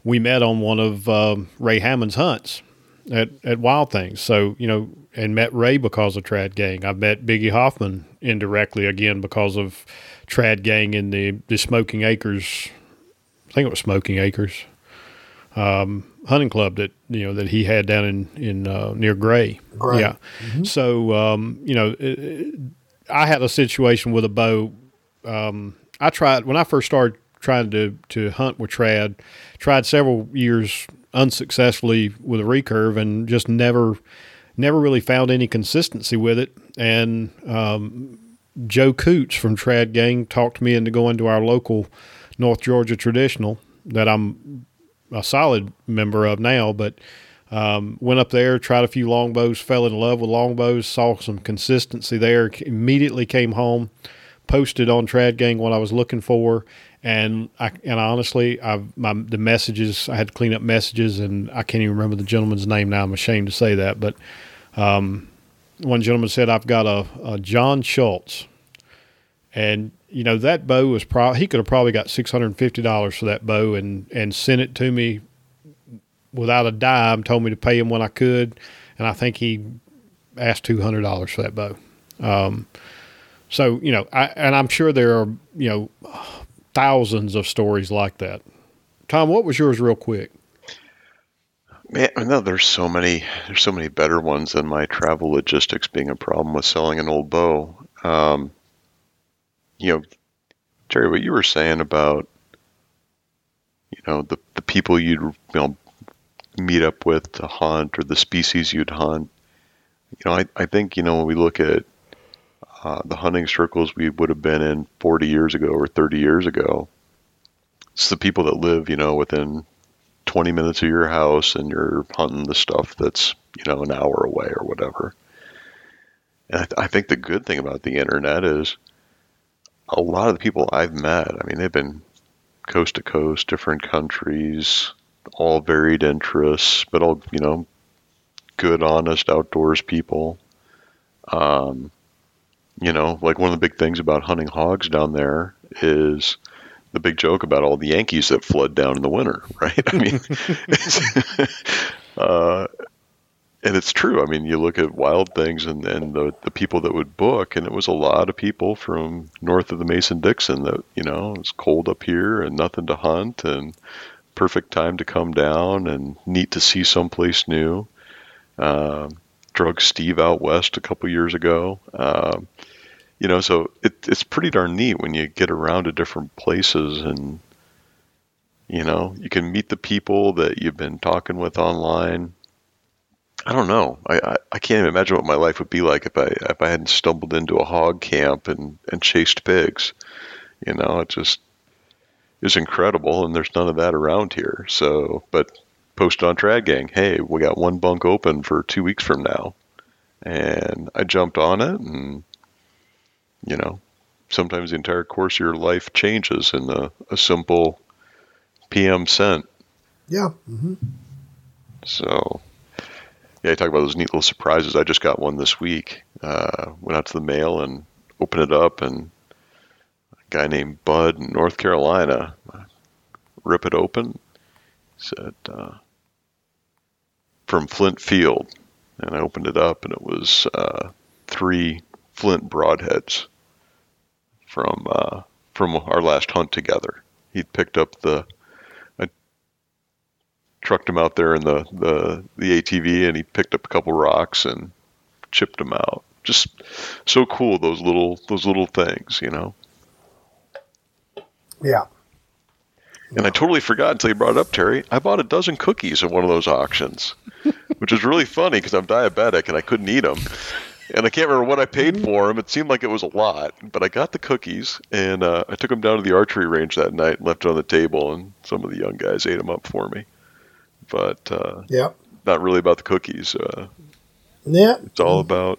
we met on one of um, Ray Hammond's hunts at, at Wild Things. So, you know, and met Ray because of Trad Gang. I've met Biggie Hoffman indirectly again because of Trad Gang in the, the Smoking Acres. I think it was Smoking Acres um, hunting club that you know that he had down in in uh, near Gray. Yeah. So um, you know, it, it- I had a situation with a bow. Um, I tried when I first started trying to to hunt with trad. Tried several years unsuccessfully with a recurve, and just never never really found any consistency with it. And um, Joe Coots from Trad Gang talked me into going to our local North Georgia traditional that I'm a solid member of now, but um, went up there, tried a few longbows, fell in love with longbows, saw some consistency there, immediately came home, posted on Trad Gang what I was looking for, and I and honestly, I my the messages I had to clean up messages, and I can't even remember the gentleman's name now. I'm ashamed to say that, but um, one gentleman said I've got a, a John Schultz, and you know that bow was probably he could have probably got six hundred and fifty dollars for that bow, and and sent it to me without a dime. Told me to pay him when I could, and I think he asked two hundred dollars for that bow. Um, so you know, I, and I'm sure there are you know thousands of stories like that. Tom, what was yours, real quick? Man, no, there's so many. There's so many better ones than my travel logistics being a problem with selling an old bow. Um, you know, Jerry, what you were saying about, you know, the the people you'd you know meet up with to hunt or the species you'd hunt. You know, I I think you know when we look at uh, the hunting circles we would have been in 40 years ago or 30 years ago. It's the people that live, you know, within 20 minutes of your house and you're hunting the stuff that's, you know, an hour away or whatever. And I, th- I think the good thing about the internet is a lot of the people I've met, I mean, they've been coast to coast, different countries, all varied interests, but all, you know, good, honest outdoors people. Um, you know, like one of the big things about hunting hogs down there is the big joke about all the Yankees that flood down in the winter, *laughs* right? I mean, it's, *laughs* uh, and it's true. I mean, you look at wild things and, and the, the people that would book, and it was a lot of people from north of the Mason Dixon that, you know, it's cold up here and nothing to hunt and perfect time to come down and neat to see someplace new. Um, drug Steve out west a couple years ago. Um, you know, so it, it's pretty darn neat when you get around to different places and, you know, you can meet the people that you've been talking with online. I don't know. I, I, I can't even imagine what my life would be like if I if I hadn't stumbled into a hog camp and, and chased pigs. You know, it just is incredible, and there's none of that around here. So, but post on Trad Gang, hey, we got one bunk open for two weeks from now. And I jumped on it, and, you know, sometimes the entire course of your life changes in a, a simple PM sent. Yeah. hmm So, yeah, I talk about those neat little surprises. I just got one this week. Uh, went out to the mail and opened it up, and a guy named Bud in North Carolina rip it open. Said uh, from Flint Field, and I opened it up, and it was uh, three Flint broadheads from uh, from our last hunt together. He picked up the I trucked him out there in the, the the ATV and he picked up a couple rocks and chipped them out. Just so cool those little those little things, you know. Yeah. And I totally forgot until you brought it up, Terry. I bought a dozen cookies at one of those auctions, *laughs* which is really funny because I'm diabetic and I couldn't eat them. And I can't remember what I paid for them. It seemed like it was a lot, but I got the cookies and uh, I took them down to the archery range that night and left it on the table. And some of the young guys ate them up for me. but uh, Yep. not really about the cookies. Uh, Yep. it's all about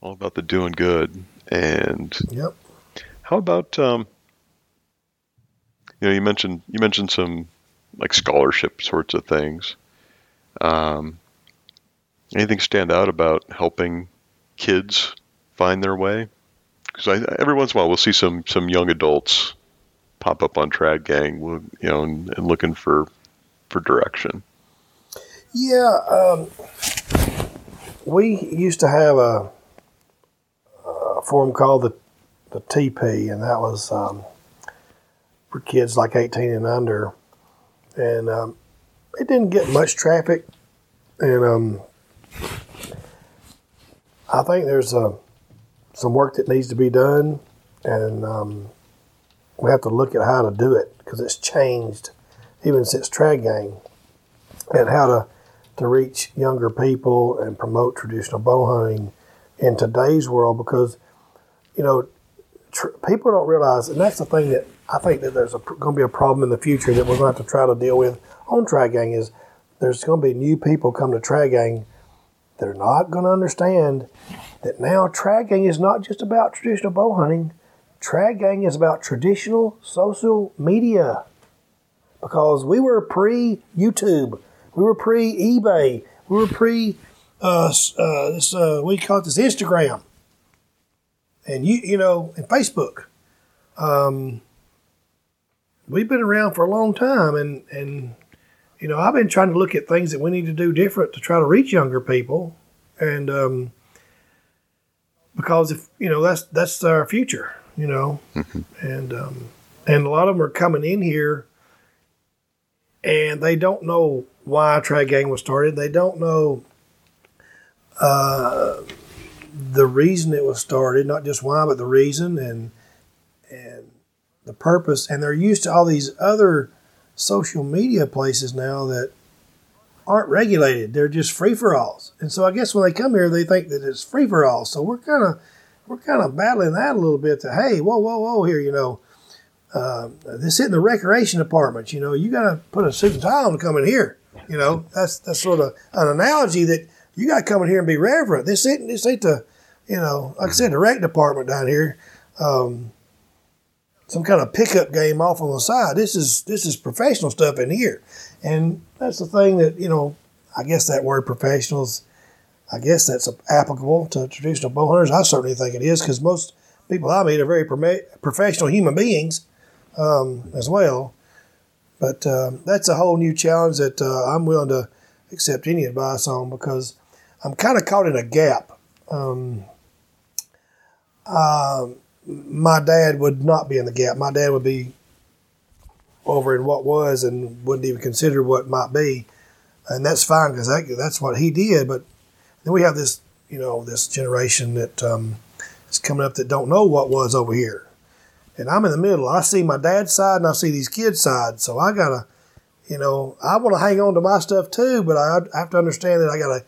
all about the doing good. And Yep. how about um, you know you mentioned you mentioned some like scholarship sorts of things. Um, anything stand out about helping kids find their way? Because every once in a while we'll see some some young adults pop up on Trad Gang, you know, and, and looking for for direction. Yeah, um, we used to have a, a forum called the the TP, and that was um, for kids like 18 and under, and um, it didn't get much traffic, and um, I think there's uh, some work that needs to be done, and um, we have to look at how to do it because it's changed even since Trad Gang and how to to reach younger people and promote traditional bow hunting in today's world because you know tr- people don't realize and that's the thing that I think that there's going to be a problem in the future that we're going to have to try to deal with on Trad Gang is there's going to be new people come to Trad Gang they're not going to understand that now Trad Gang is not just about traditional bow hunting Trad Gang is about traditional social media because we were pre YouTube, we were pre eBay, we were pre uh, uh, this uh, we call it this Instagram, and you you know and Facebook. Um, we've been around for a long time, and and you know I've been trying to look at things that we need to do different to try to reach younger people, and um, because if you know that's that's our future, you know, and um, and a lot of them are coming in here and they don't know why Trad Gang was started. They don't know uh, the reason it was started, not just why, but the reason. And the purpose. And they're used to all these other social media places now that aren't regulated. They're just free for alls. And so I guess when they come here, they think that it's free for all. So we're kind of we're kind of battling that a little bit. To hey, whoa, whoa, whoa, here, you know uh, this is in the recreation department. You know, you got to put a suit and tie on to come in here. You know, that's that's sort of an analogy that you got to come in here and be reverent. This ain't this ain't the, you know, like I said, the rec department down here. Um, some kind of pickup game off on the side. This is this is professional stuff in here, and that's the thing that you know. I guess that word professionals. I guess that's applicable to traditional bow hunters. I certainly think it is because most people I meet are very professional human beings um, as well. But um, that's a whole new challenge that uh, I'm willing to accept any advice on because I'm kind of caught in a gap. Um, um, my dad would not be in the gap. My dad would be over in what was and wouldn't even consider what might be, and that's fine because that, that's what he did. But then we have this, you know, this generation that um, is coming up that don't know what was over here and I'm in the middle. I see my dad's side and I see these kids' side. So I gotta, you know, I want to hang on to my stuff too, but I have to understand that I gotta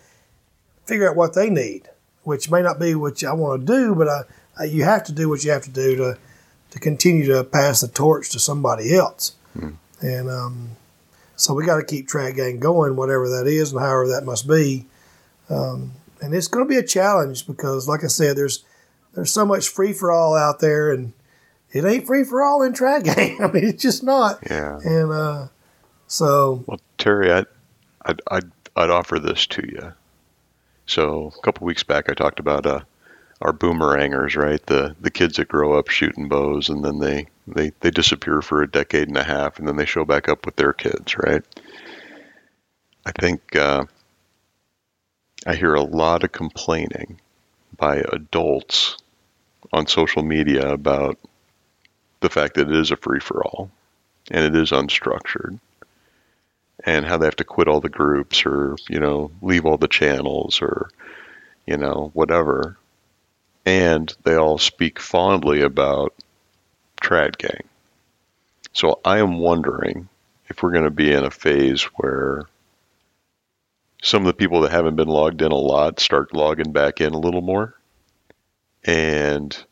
figure out what they need, which may not be what I want to do, but I, I, you have to do what you have to do to to continue to pass the torch to somebody else. And um, so we got to keep Trad Gang going, whatever that is and however that must be. Um, and it's going to be a challenge because, like I said, there's there's so much free for all out there, and it ain't free for all in Trad Gang. *laughs* I mean, it's just not. Yeah. And uh, so, Well, Terry, I'd, I'd, I'd, I'd offer this to you. So a couple weeks back, I talked about uh, our boomerangers, right? The the kids that grow up shooting bows and then they, they, they disappear for a decade and a half and then they show back up with their kids, right? I think uh, I hear a lot of complaining by adults on social media about the fact that it is a free for all and it is unstructured and how they have to quit all the groups or you know leave all the channels or you know whatever and they all speak fondly about trad gang so i am wondering if we're going to be in a phase where some of the people that haven't been logged in a lot start logging back in a little more and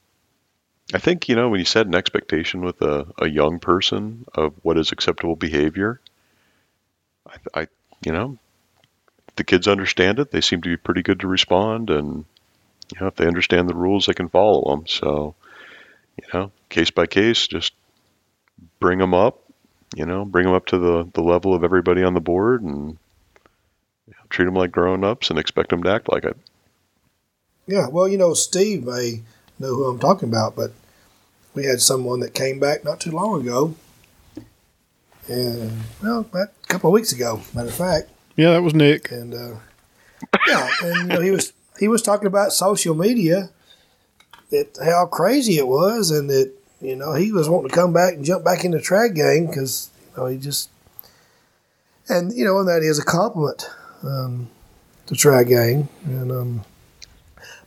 i think you know when you set an expectation with a, a young person of what is acceptable behavior I, I you know, the kids understand it. They seem to be pretty good to respond, and you know, if they understand the rules, they can follow them. So, you know, case by case, just bring them up. You know, bring them up to the the level of everybody on the board, and you know, treat them like grown ups, and expect them to act like it. Yeah, well, you know, Steve may know who I'm talking about, but we had someone that came back not too long ago, and well, about a couple of weeks ago, matter of fact, Yeah, that was Nick. and uh, yeah, and you know, he was he was talking about social media, that how crazy it was, and that you know he was wanting to come back and jump back into trad gang because you know he just and you know and that is a compliment um, to trad gang and um,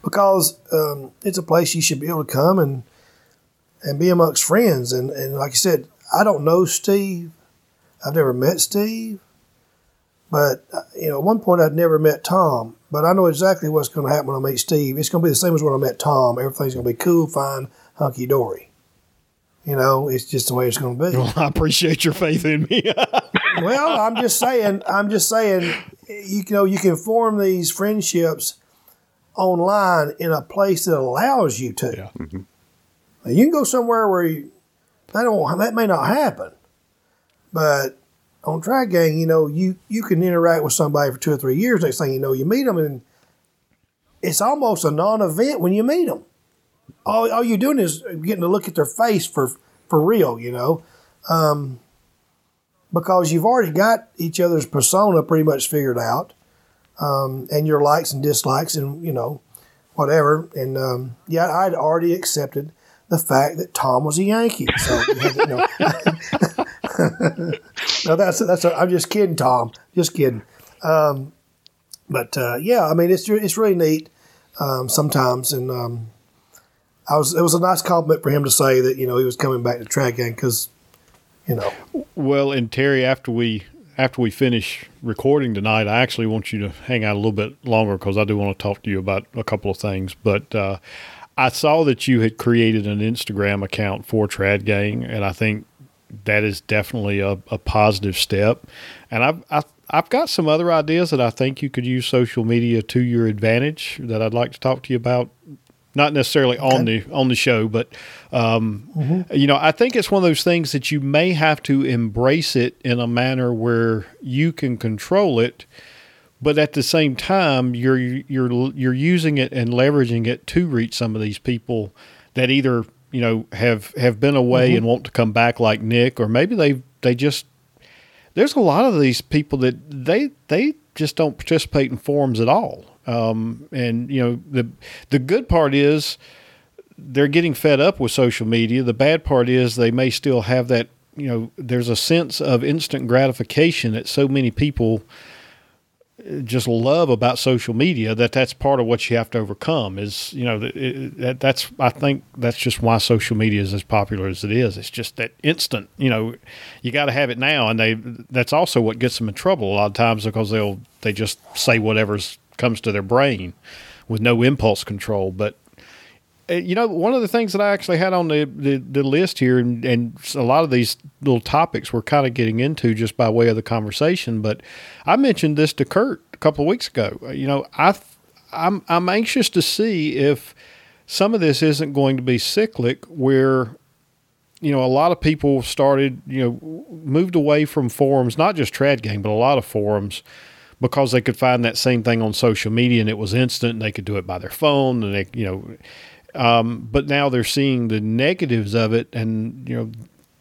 because um, it's a place you should be able to come and and be amongst friends. And and like I said I don't know Steve. I've never met Steve but uh, you know, at one point I'd never met Tom, but I know exactly what's going to happen when I meet Steve. It's going to be the same as when I met Tom. Everything's going to be cool, fine, hunky dory. You know, it's just the way it's going to be. *laughs* Well, I appreciate your faith in me. *laughs* well, I'm just saying. I'm just saying. You know, you can form these friendships online in a place that allows you to. Yeah. Now, you can go somewhere where you, that don't that may not happen, but on Trad Gang, you know, you you can interact with somebody for two or three years. Next thing you know, you meet them, and it's almost a non-event when you meet them. All, all you're doing is getting to look at their face for for real, you know, um, because you've already got each other's persona pretty much figured out, um, and your likes and dislikes, and you know, whatever. And um, yeah, I'd already accepted the fact that Tom was a Yankee. So you know. *laughs* *laughs* no, that's that's. I'm just kidding, Tom. Just kidding. Um, but uh, yeah, I mean, it's it's really neat um, sometimes, and um, I was it was a nice compliment for him to say that you know he was coming back to Trad Gang because you know well, and Terry, after we after we finish recording tonight, I actually want you to hang out a little bit longer because I do want to talk to you about a couple of things. But uh, I saw that you had created an Instagram account for Trad Gang, and I think that is definitely a, a positive step. And I've, I've I've got some other ideas that I think you could use social media to your advantage that I'd like to talk to you about. Not necessarily on the on the show, but um, you know, I think it's one of those things that you may have to embrace it in a manner where you can control it, but at the same time, you're you're you're using it and leveraging it to reach some of these people that either you know have have been away and want to come back like Nick, or maybe they they just there's a lot of these people that they they just don't participate in forums at all. Um, and you know the the good part is they're getting fed up with social media. The bad part is they may still have that. You know, there's a sense of instant gratification that so many people just love about social media that that's part of what you have to overcome is you know it, that that's I think that's just why social media is as popular as it is. It's just that instant you know you got to have it now and they that's also what gets them in trouble a lot of times because they'll they just say whatever's comes to their brain with no impulse control but you know, one of the things that I actually had on the, the, the list here, and, and a lot of these little topics we're kind of getting into just by way of the conversation, but I mentioned this to Kurt a couple of weeks ago. Uh, You know, I I'm I'm anxious to see if some of this isn't going to be cyclic, where you know a lot of people started, you know, moved away from forums, not just Trad Gang, but a lot of forums because they could find that same thing on social media and it was instant and they could do it by their phone and they you know um, but now they're seeing the negatives of it and you know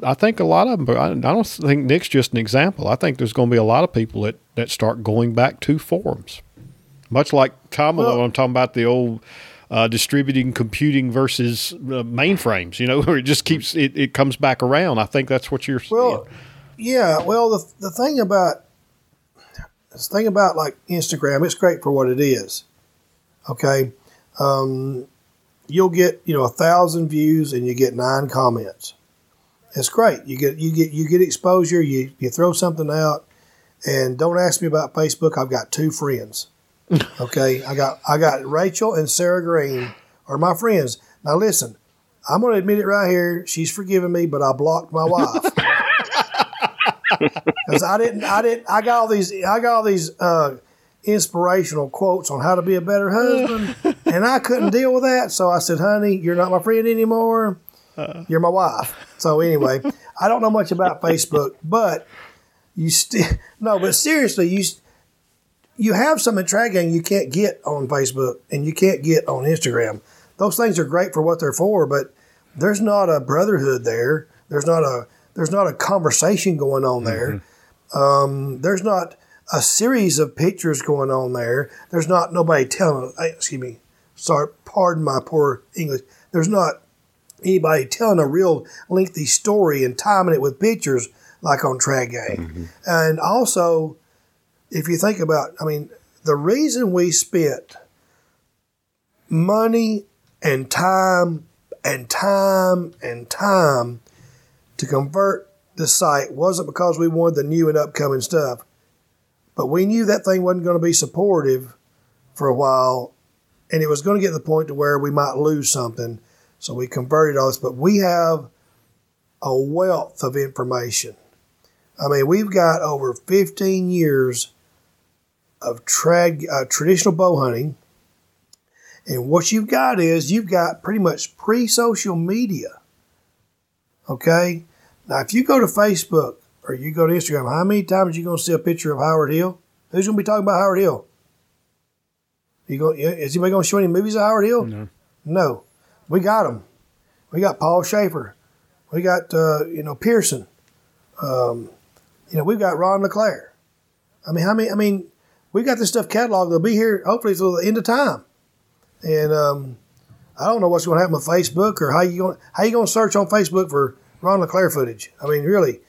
i think a lot of them but i, I don't think nick's just an example i think there's going to be a lot of people that, that start going back to forums much like tom Well- i'm talking about the old uh, distributing computing versus uh, mainframes you know *laughs* where it just keeps it, it comes back around i think that's what you're Well, seeing yeah. Well, the the thing about the thing about like Instagram, it's great for what it is. Okay, um, you'll get you know a thousand views and you get nine comments. It's great. You get you get you get exposure. You you throw something out, and don't ask me about Facebook. I've got two friends. *laughs* Okay, I got I got Rachel and Sarah Green are my friends. Now listen, I'm going to admit it right here. She's forgiven me, but I blocked my wife. *laughs* *laughs* because I didn't, I didn't, I got all these, I got all these uh, inspirational quotes on how to be a better husband, *laughs* and I couldn't deal with that. So I said, "Honey, you're not my friend anymore. You're my wife." So anyway, I don't know much about Facebook, but you still *laughs* no, but seriously, you you have some in Trad Gang you can't get on Facebook and you can't get on Instagram. Those things are great for what they're for, but there's not a brotherhood there. There's not a there's not a conversation going on there. Um, there's not a series of pictures going on there. There's not nobody telling. eh, Excuse me. Sorry, pardon my poor English. There's not anybody telling a real lengthy story and timing it with pictures like on Trad Gang. And also, if you think about, I mean, the reason we spent money and time and time and time to convert the site wasn't because we wanted the new and upcoming stuff, but we knew that thing wasn't going to be supportive for a while, and it was going to get to the point to where we might lose something. So we converted all this, but we have a wealth of information. I mean, we've got over 15 years of trad, uh, traditional bow hunting. And what you've got is you've got pretty much pre social media. Okay? Now, if you go to Facebook or you go to Instagram, how many times are you going to see a picture of Howard Hill? Who's going to be talking about Howard Hill? You go, is anybody going to show any movies of Howard Hill? No. No. We got them. We got Paul Schafer. We got, uh, you know, Pearson. Um, you know, we've got Ron LaClair. I mean, how many? I mean, we got this stuff cataloged. They'll be here hopefully till the end of time. And um, I don't know what's going to happen with Facebook or how you going how you going to search on Facebook for Ron LaClair footage. I mean, really,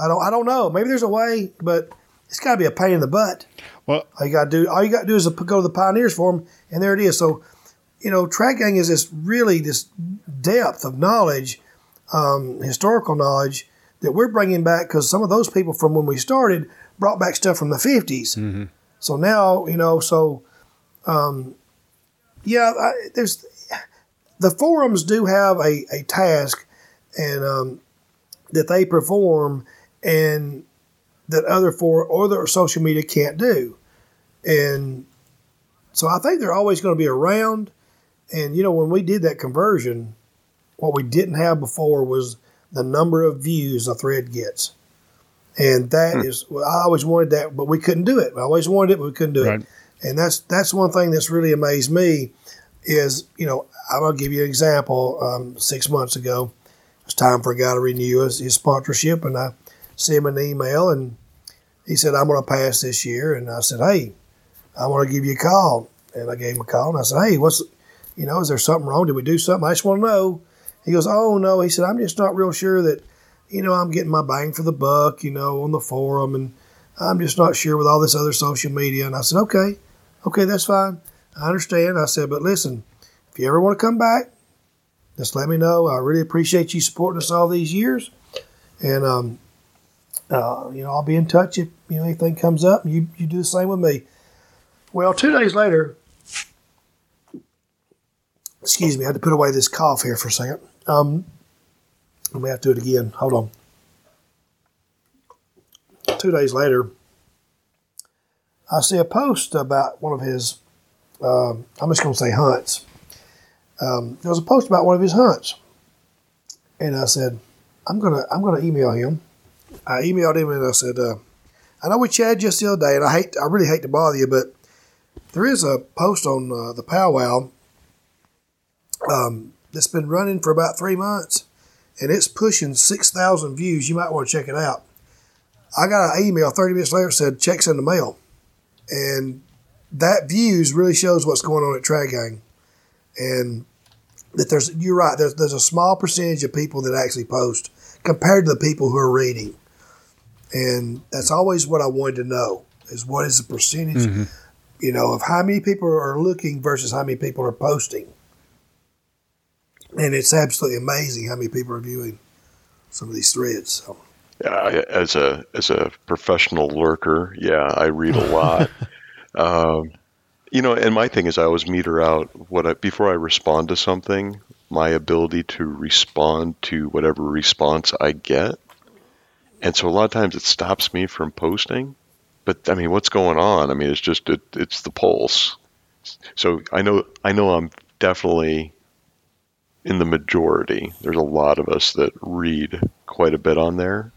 I don't I don't know. Maybe there's a way, but it's got to be a pain in the butt. Well, All you got to do all you got to do is go to the Pioneers Forum, and there it is. So, you know, Trad Gang is this really this depth of knowledge, um, historical knowledge that we're bringing back because some of those people from when we started brought back stuff from the 50s. So now, you know, so um, yeah, I, there's the forums do have a, a task and um, that they perform and that other for other social media can't do. And so I think they're always going to be around. And you know, when we did that conversion, what we didn't have before was the number of views a thread gets. And that is, well, I always wanted that, but we couldn't do it. I always wanted it, but we couldn't do Right. it. And that's that's one thing that's really amazed me is, you know, I'm gonna give you an example. Um, six months ago, it was time for a guy to renew his, his sponsorship, and I sent him an email, and he said, "I'm gonna pass this year," and I said, "Hey, I want to give you a call," and I gave him a call, and I said, "Hey, what's, you know, is there something wrong? Did we do something? I just want to know." He goes, "Oh no," he said, "I'm just not real sure that, you know, I'm getting my bang for the buck, you know, on the forum, and I'm just not sure with all this other social media." And I said, "Okay, okay, that's fine. I understand." I said, "But listen, if you ever want to come back, just let me know. I really appreciate you supporting us all these years, and um, uh, you know, I'll be in touch if you know anything comes up. You you do the same with me." Well, two days later, excuse me, I had to put away this cough here for a second. Um, let me have to do it again. Hold on. Two days later, I see a post about one of his. Um, I'm just going to say hunts. Um, there was a post about one of his hunts, and I said, "I'm gonna I'm gonna email him." I emailed him and I said, uh, "I know we chatted just the other day, and I hate I really hate to bother you, but there is a post on uh, the powwow um, that's been running for about three months, and it's pushing six thousand views. You might want to check it out." I got an email 30 minutes later said checks in the mail. And that views really shows what's going on at Trad Gang. And that there's, you're right, there's, there's a small percentage of people that actually post compared to the people who are reading. And that's always what I wanted to know is what is the percentage, you know, of how many people are looking versus how many people are posting. And it's absolutely amazing how many people are viewing some of these threads. So. Yeah, as a as a professional lurker, yeah, I read a lot. *laughs* um, you know, and my thing is, I always meter out what I, before I respond to something, my ability to respond to whatever response I get, and so a lot of times it stops me from posting. But I mean, what's going on? I mean, it's just it, it's the pulse. So I know I know I'm definitely in the majority. There's a lot of us that read quite a bit on there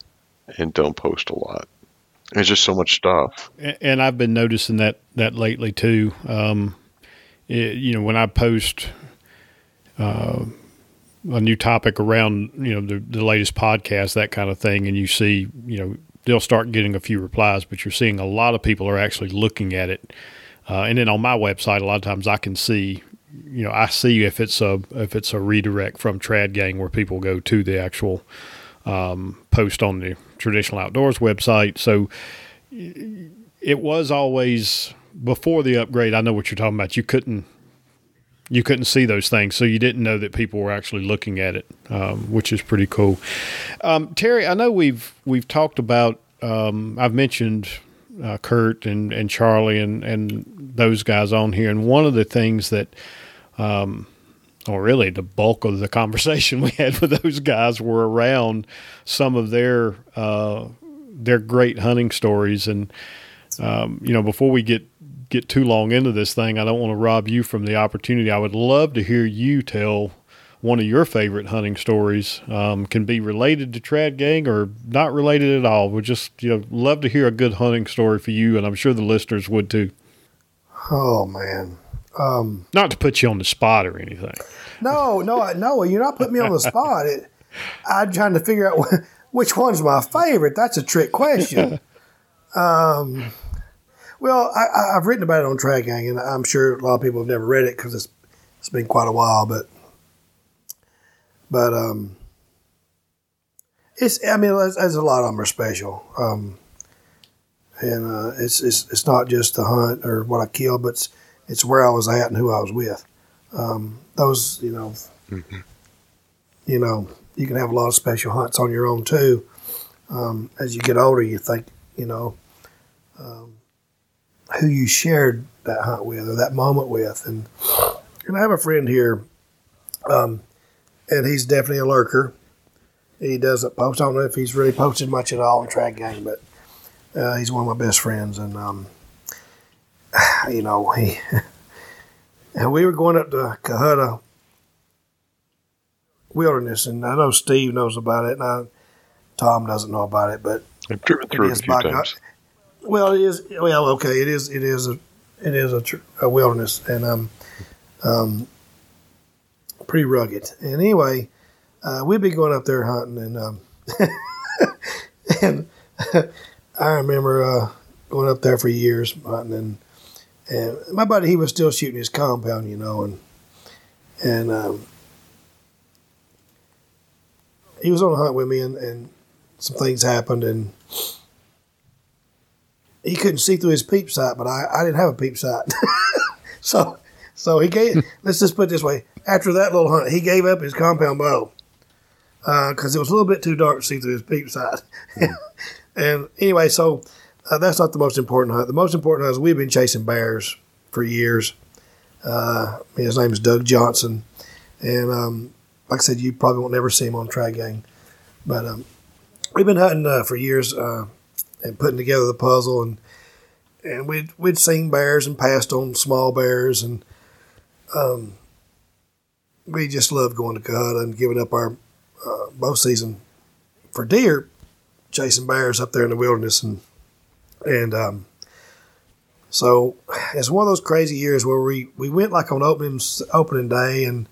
and don't post a lot. There's just so much stuff. And I've been noticing that that lately too. Um, it, you know, when I post uh, a new topic around you know the, the latest podcast, that kind of thing, and you see, you know, they'll start getting a few replies, but you're seeing a lot of people are actually looking at it. Uh, and then on my website, a lot of times I can see, you know, I see if it's a if it's a redirect from Trad Gang where people go to the actual um, post on the traditional outdoors website. So it was always before the upgrade. I know what you're talking about. You couldn't you couldn't see those things, so you didn't know that people were actually looking at it, um, which is pretty cool. Um, Terry, I know we've we've talked about. Um, I've mentioned uh, Kurt and, and Charlie and, and those guys on here, and one of the things that, um, or really the bulk of the *laughs* conversation we had with those guys were around some of their uh, their great hunting stories, and um, you know before we get get too long into this thing. I don't want to rob you from the opportunity. I would love to hear you tell one of your favorite hunting stories. Um, can be related to Trad Gang or not related at all. Would just you know love to hear a good hunting story for you, and I'm sure the listeners would too. Oh man. Um, not to put you on the spot or anything. No, no, no. You're not putting me on the spot. It, I'm trying to figure out *laughs* which one's my favorite. That's a trick question. um, *laughs* well, I, have written about it on Trad Gang, and I'm sure a lot of people have never read it because it's it's been quite a while. But but um, it's I mean, there's, there's a lot of them are special, um, and uh, it's it's it's not just the hunt or what I killed, but it's, it's where I was at and who I was with. Um, those you know, mm-hmm. you know, you can have a lot of special hunts on your own too. Um, as you get older, you think you know. Um, who you shared that hunt with or that moment with. And and I have a friend here, um, and he's definitely a lurker. He doesn't post. I don't know if he's really posted much at all in Trad Gang, but uh, he's one of my best friends. And um, *sighs* you know, he and *laughs* we were going up to Cohutta Wilderness, and I know Steve knows about it, and I, Tom doesn't know about it, but I've driven through it a few times. Well, it is. Well, okay, it is. It is a. It is a, a wilderness, and um, um, pretty rugged. And anyway, uh, we'd be going up there hunting, and um, *laughs* and *laughs* I remember uh, going up there for years hunting, and and my buddy he was still shooting his compound, you know, and and um, he was on a hunt with me, and, and some things happened, and he couldn't see through his peep sight, but I, I didn't have a peep sight. *laughs* so so he gave. let's just put it this way: after that little hunt, he gave up his compound bow because uh, it was a little bit too dark to see through his peep sight. *laughs* and anyway, so uh, that's not the most important hunt. The most important hunt is we've been chasing bears for years. Uh, his name is Doug Johnson, and um, like I said, you probably won't never see him on Trad Gang, but um, we've been hunting uh, for years uh, and putting together the puzzle and and we'd we'd seen bears and passed on small bears and um, we just loved going to Cohutta and giving up our uh, bow season for deer, chasing bears up there in the wilderness and and um, so it's one of those crazy years where we, we went like on opening opening day and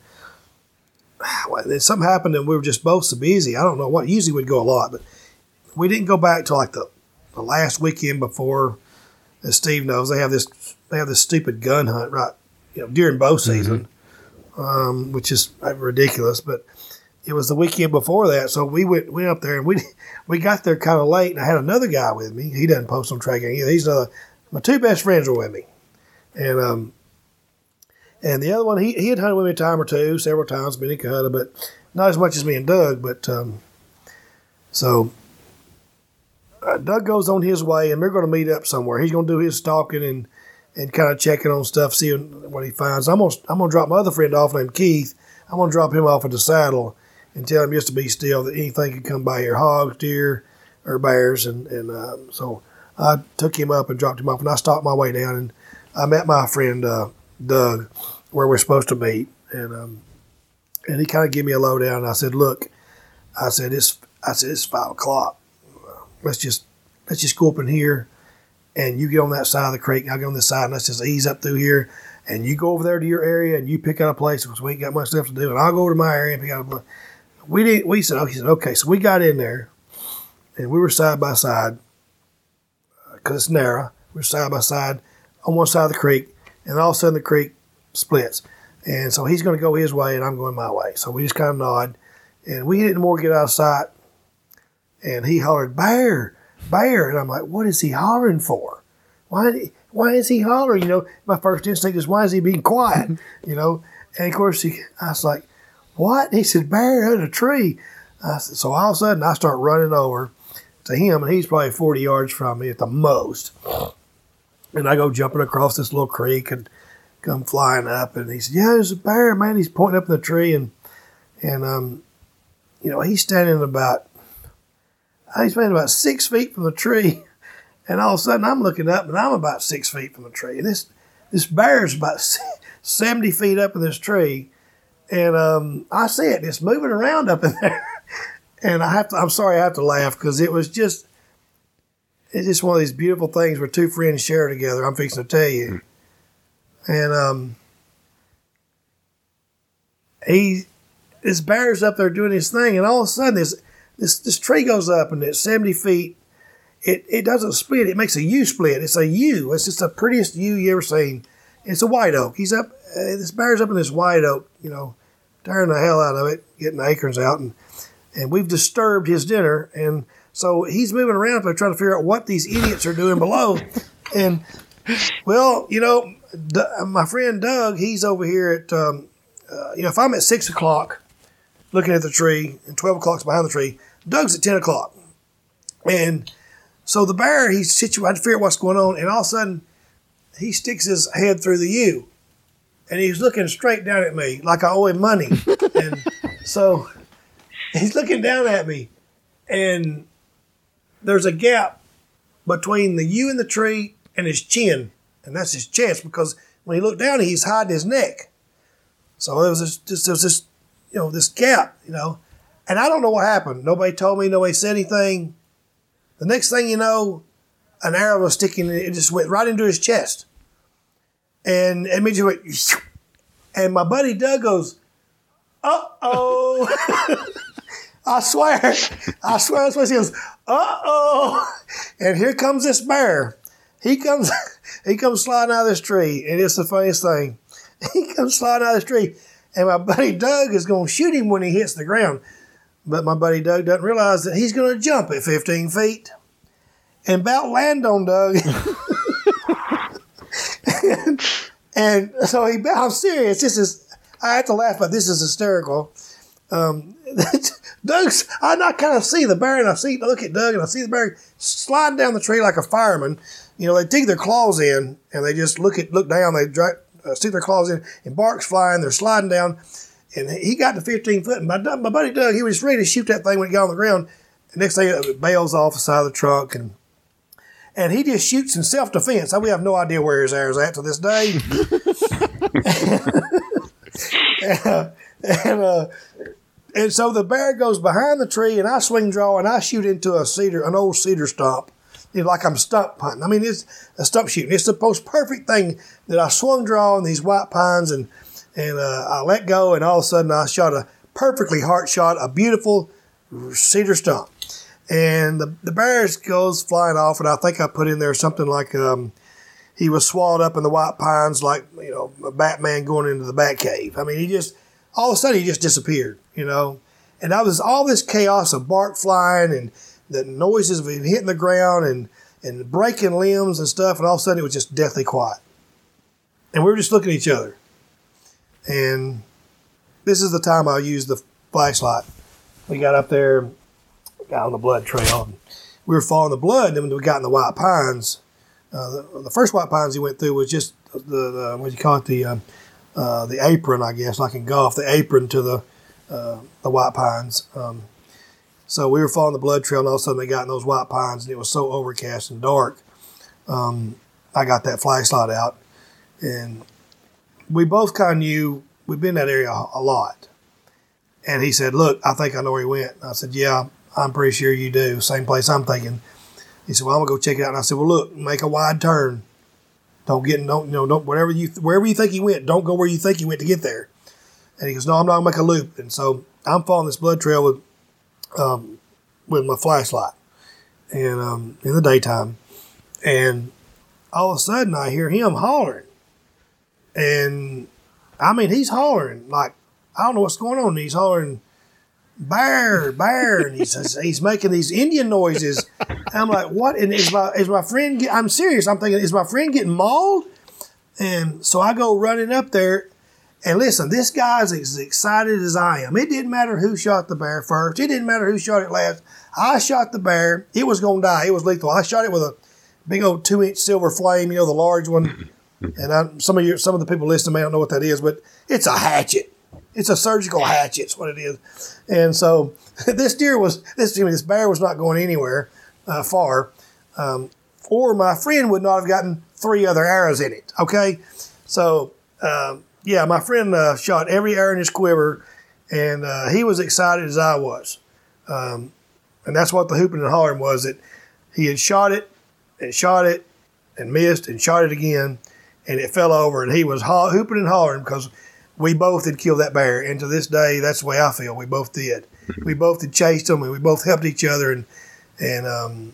*sighs* something happened and we were just both so busy. I don't know what. Usually we'd go a lot, but we didn't go back to like the the last weekend before, as Steve knows, they have this they have this stupid gun hunt right, you know, during bow mm-hmm. season, mm-hmm. um, which is ridiculous. But it was the weekend before that, so we went went up there and we we got there kind of late, and I had another guy with me. He doesn't post on either. He's uh, my two best friends were with me, and um, and the other one he he had hunted with me a time or two, several times, been in Cohutta, but not as much as me and Doug. But um, so uh, Doug goes on his way, and we're going to meet up somewhere. He's going to do his stalking and and kind of checking on stuff, seeing what he finds. I'm gonna I'm gonna drop my other friend off named Keith. I'm gonna drop him off at the saddle and tell him just to be still that anything could come by here, hogs, deer, or bears, and and uh, so I took him up and dropped him off, and I stalked my way down, and I met my friend uh, Doug where we're supposed to meet, and um, and he kind of gave me a lowdown. And I said, "Look," I said, "It's I said it's five o'clock. Let's just let's just go up in here, and you get on that side of the creek, and I'll get on this side, and let's just ease up through here." And you go over there to your area and you pick out a place because we ain't got much stuff to do. And I'll go over to my area and pick out a place. We didn't. We said, okay, he said, okay. So we got in there, and we were side by side uh, because it's narrow. We're side by side on one side of the creek, and all of a sudden the creek splits. And so he's going to go his way, and I'm going my way. So we just kind of nod, and we didn't more get out of sight. And he hollered, "Bear, bear!" And I'm like, "What is he hollering for? Why? Why is he hollering?" You know, my first instinct is, "Why is he being quiet?" *laughs* you know. And of course, he, I was like, "What?" He said, "Bear in a tree." I said, so all of a sudden, I start running over to him, and he's probably 40 yards from me at the most. And I go jumping across this little creek and come flying up, and he said, "Yeah, there's a bear, man." He's pointing up in the tree, and and um, you know, he's standing about he's standing about six feet from the tree, and all of a sudden I'm looking up, and I'm about six feet from the tree, and this this bear's about *laughs* 70 feet up in this tree, and um, I see it, it's moving around up in *laughs* there, and I have to, I'm sorry, I have to laugh because it was just. It's just one of these beautiful things where two friends share together. I'm fixing to tell you and um, he this bear's up there doing his thing, and all of a sudden this this this tree goes up, and it's seventy feet. It it doesn't split; it makes a U split. It's a U. It's just the prettiest U you ever seen. It's a white oak. He's up. Uh, this bear's up in this white oak, you know, tearing the hell out of it, getting the acorns out, and and we've disturbed his dinner, and so he's moving around there trying to figure out what these idiots are doing below, and well, you know, my friend Doug, he's over here at, um, uh, you know, if I'm at six o'clock looking at the tree and 12 o'clock's behind the tree, Doug's at 10 o'clock. And so the bear, he's situated to figure out what's going on. And all of a sudden, he sticks his head through the U and he's looking straight down at me like I owe him money. *laughs* and so he's looking down at me and there's a gap between the U and the tree and his chin and that's his chest because when he looked down, he's hiding his neck. So there was this, just there was this, you know, this gap, you know, and I don't know what happened. Nobody told me. Nobody said anything. The next thing you know, an arrow was sticking. It just went right into his chest, and me just went. *laughs* And my buddy Doug goes, "Uh oh." *laughs* I swear, I swear that's what he goes, uh oh. And here comes this bear. He comes *laughs* he comes sliding out of this tree, and it's the funniest thing. He comes sliding out of this tree, and my buddy Doug is going to shoot him when he hits the ground. But my buddy Doug doesn't realize that he's going to jump at 15 feet and about land on Doug. and, *laughs* and, so he, I'm serious. This is, I have to laugh, but this is hysterical. Um, *laughs* Doug's, I, I kind of see the bear, and I see, I look at Doug, and I see the bear sliding down the tree like a fireman you know, they dig their claws in and they just look at look down. They dry, uh, stick their claws in, and bark's flying. They're sliding down, and he got to 15 foot. And my, my buddy Doug, he was ready to shoot that thing when it got on the ground. And next thing, it bails off the side of the truck, and and he just shoots in self defense. We have no idea where his arrow's at to this day. and, *laughs* uh, and, uh, and so the bear goes behind the tree, and I swing draw, and I shoot into a cedar, an old cedar stump you know, like I'm stump hunting. I mean, it's a stump shooting. It's the most perfect thing that I swung draw on these white pines and and uh, I let go, and all of a sudden I shot a perfectly heart shot, a beautiful cedar stump. And the, the bear goes flying off, and I think I put in there something like um, he was swallowed up in the white pines, like you know, a Batman going into the Batcave. I mean, he just all of a sudden he just disappeared, you know. And I was all this chaos of bark flying and the noises of him hitting the ground and, and breaking limbs and stuff, and all of a sudden it was just deathly quiet. And we were just looking at each other. And this is the time I used the flashlight. We got up there, got on the blood trail, we were following the blood. And then we got in the white pines, uh, the, the, first white pines he went through was just the, the what do you call it the um, uh, the apron, I guess, like in golf, the apron to the uh, the white pines. Um, So we were following the blood trail, and all of a sudden they got in those white pines, and it was so overcast and dark. Um, I got that flashlight out, and we both kind of knew we'd been in that area a, lot. And he said, "Look, I think I know where he went." I said, "Yeah, I'm pretty sure you do. Same place I'm thinking." He said, "Well, I'm gonna go check it out." And I said, "Well, look, make a wide turn. Don't get don't you know don't whatever you wherever you think he went. Don't go where you think he went to get there." And he goes, "No, I'm not gonna make a loop." And so I'm following this blood trail with um, with my flashlight, and um, in the daytime, and all of a sudden I hear him hollering, and I mean he's hollering like I don't know what's going on. He's hollering bear, bear, and he's he's making these Indian noises. And I'm like, what? And is my is my friend? Get, I'm serious. I'm thinking, is my friend getting mauled? And so I go running up there. And listen, this guy's as excited as I am. It didn't matter who shot the bear first. It didn't matter who shot it last. I shot the bear. It was going to die. It was lethal. I shot it with a big old two inch silver flame, you know, the large one. And I, some of you, some of the people listening may not know what that is, but it's a hatchet. It's a surgical hatchet. It's what it is. And so *laughs* this deer was this this bear was not going anywhere uh, far, um, or my friend would not have gotten three other arrows in it. Okay, so um, yeah, my friend uh, shot every arrow in his quiver, and uh, he was excited as I was. Um, and that's what the hooping and hollering was that he had shot it and shot it and missed and shot it again, and it fell over, and he was ho- hooping and hollering because we both had killed that bear. And to this day, that's the way I feel. We both did. we both had chased him, and we both helped each other. And and um,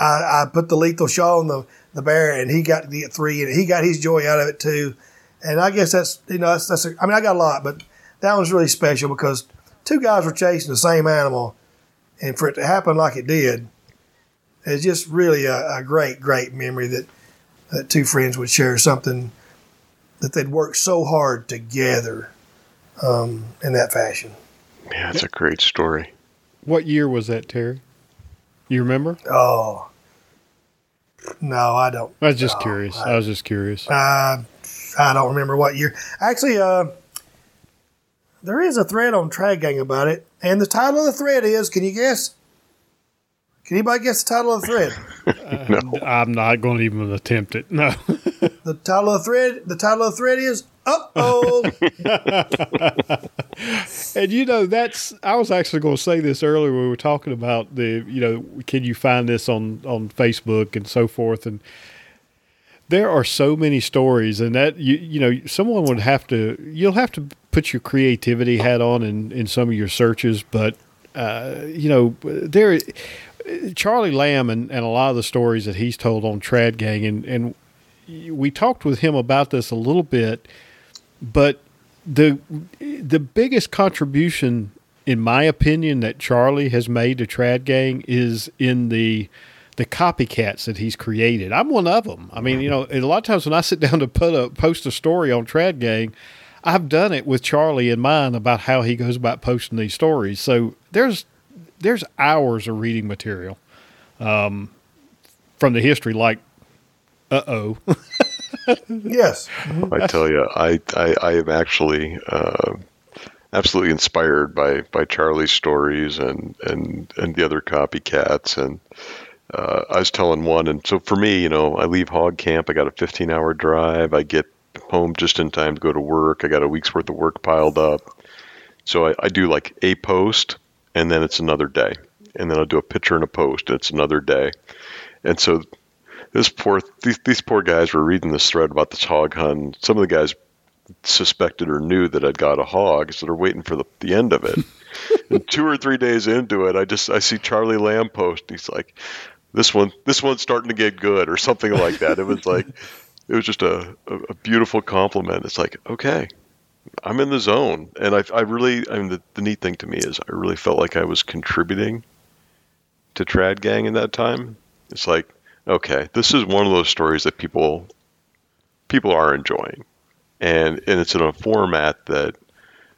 I, I put the lethal shot on the, the bear, and he got to get three, and he got his joy out of it too. And I guess that's you know that's, that's a, I mean I got a lot, but that was really special because two guys were chasing the same animal, and for it to happen like it did, it's just really a, a great great memory that that two friends would share something that they'd worked so hard together um, in that fashion. Yeah, it's a great story. What year was that, Terry? You remember? Oh, no, I don't. I was just no, curious. I, I was just curious. Uh, I don't remember what year. Actually, uh, there is a thread on Trad Gang about it, and the title of the thread is. Can you guess? Can anybody guess the title of the thread? *laughs* no. I'm not going to even attempt it. No. *laughs* the title of the thread. The title of the thread is "Uh oh." *laughs* and you know that's I was actually going to say this earlier. We were talking about the you know can you find this on on Facebook and so forth and there are so many stories and that you you know someone would have to you'll have to put your creativity hat on in in some of your searches but uh, you know there Charlie Lamb and, and a lot of the stories that he's told on Trad Gang and and we talked with him about this a little bit but the the biggest contribution in my opinion that Charlie has made to Trad Gang is in the the copycats that he's created. I'm one of them. I mean, you know, a lot of times when I sit *laughs* down to put a post a story on Trad Gang, I've done it with Charlie in mind about how he goes about posting these stories. So there's there's hours of reading material um, from the history. Like, uh oh. *laughs* yes. I tell you, I I, I am actually uh, absolutely inspired by by Charlie's stories and and and the other copycats and. Uh, I was telling one, and so for me, you know, I leave hog camp. I got a 15 hour drive. I get home just in time to go to work. I got a week's worth of work piled up. So I, I do like a post, and then it's another day. And then I'll do a picture and a post, and it's another day. And so this poor these, these poor guys were reading this thread about this hog hunt. Some of the guys suspected or knew that I'd got a hog, so they're waiting for the, the end of it. *laughs* and two or three days into it, I just I see Charlie Lamb post. he's like, "This one, this one's starting to get good," or something like that. It was like, it was just a, a, a beautiful compliment. It's like, okay, I'm in the zone, and I, I really, I mean, the, the neat thing to me is I really felt like I was contributing to Trad Gang in that time. It's like, okay, this is one of those stories that people people are enjoying, and and it's in a format that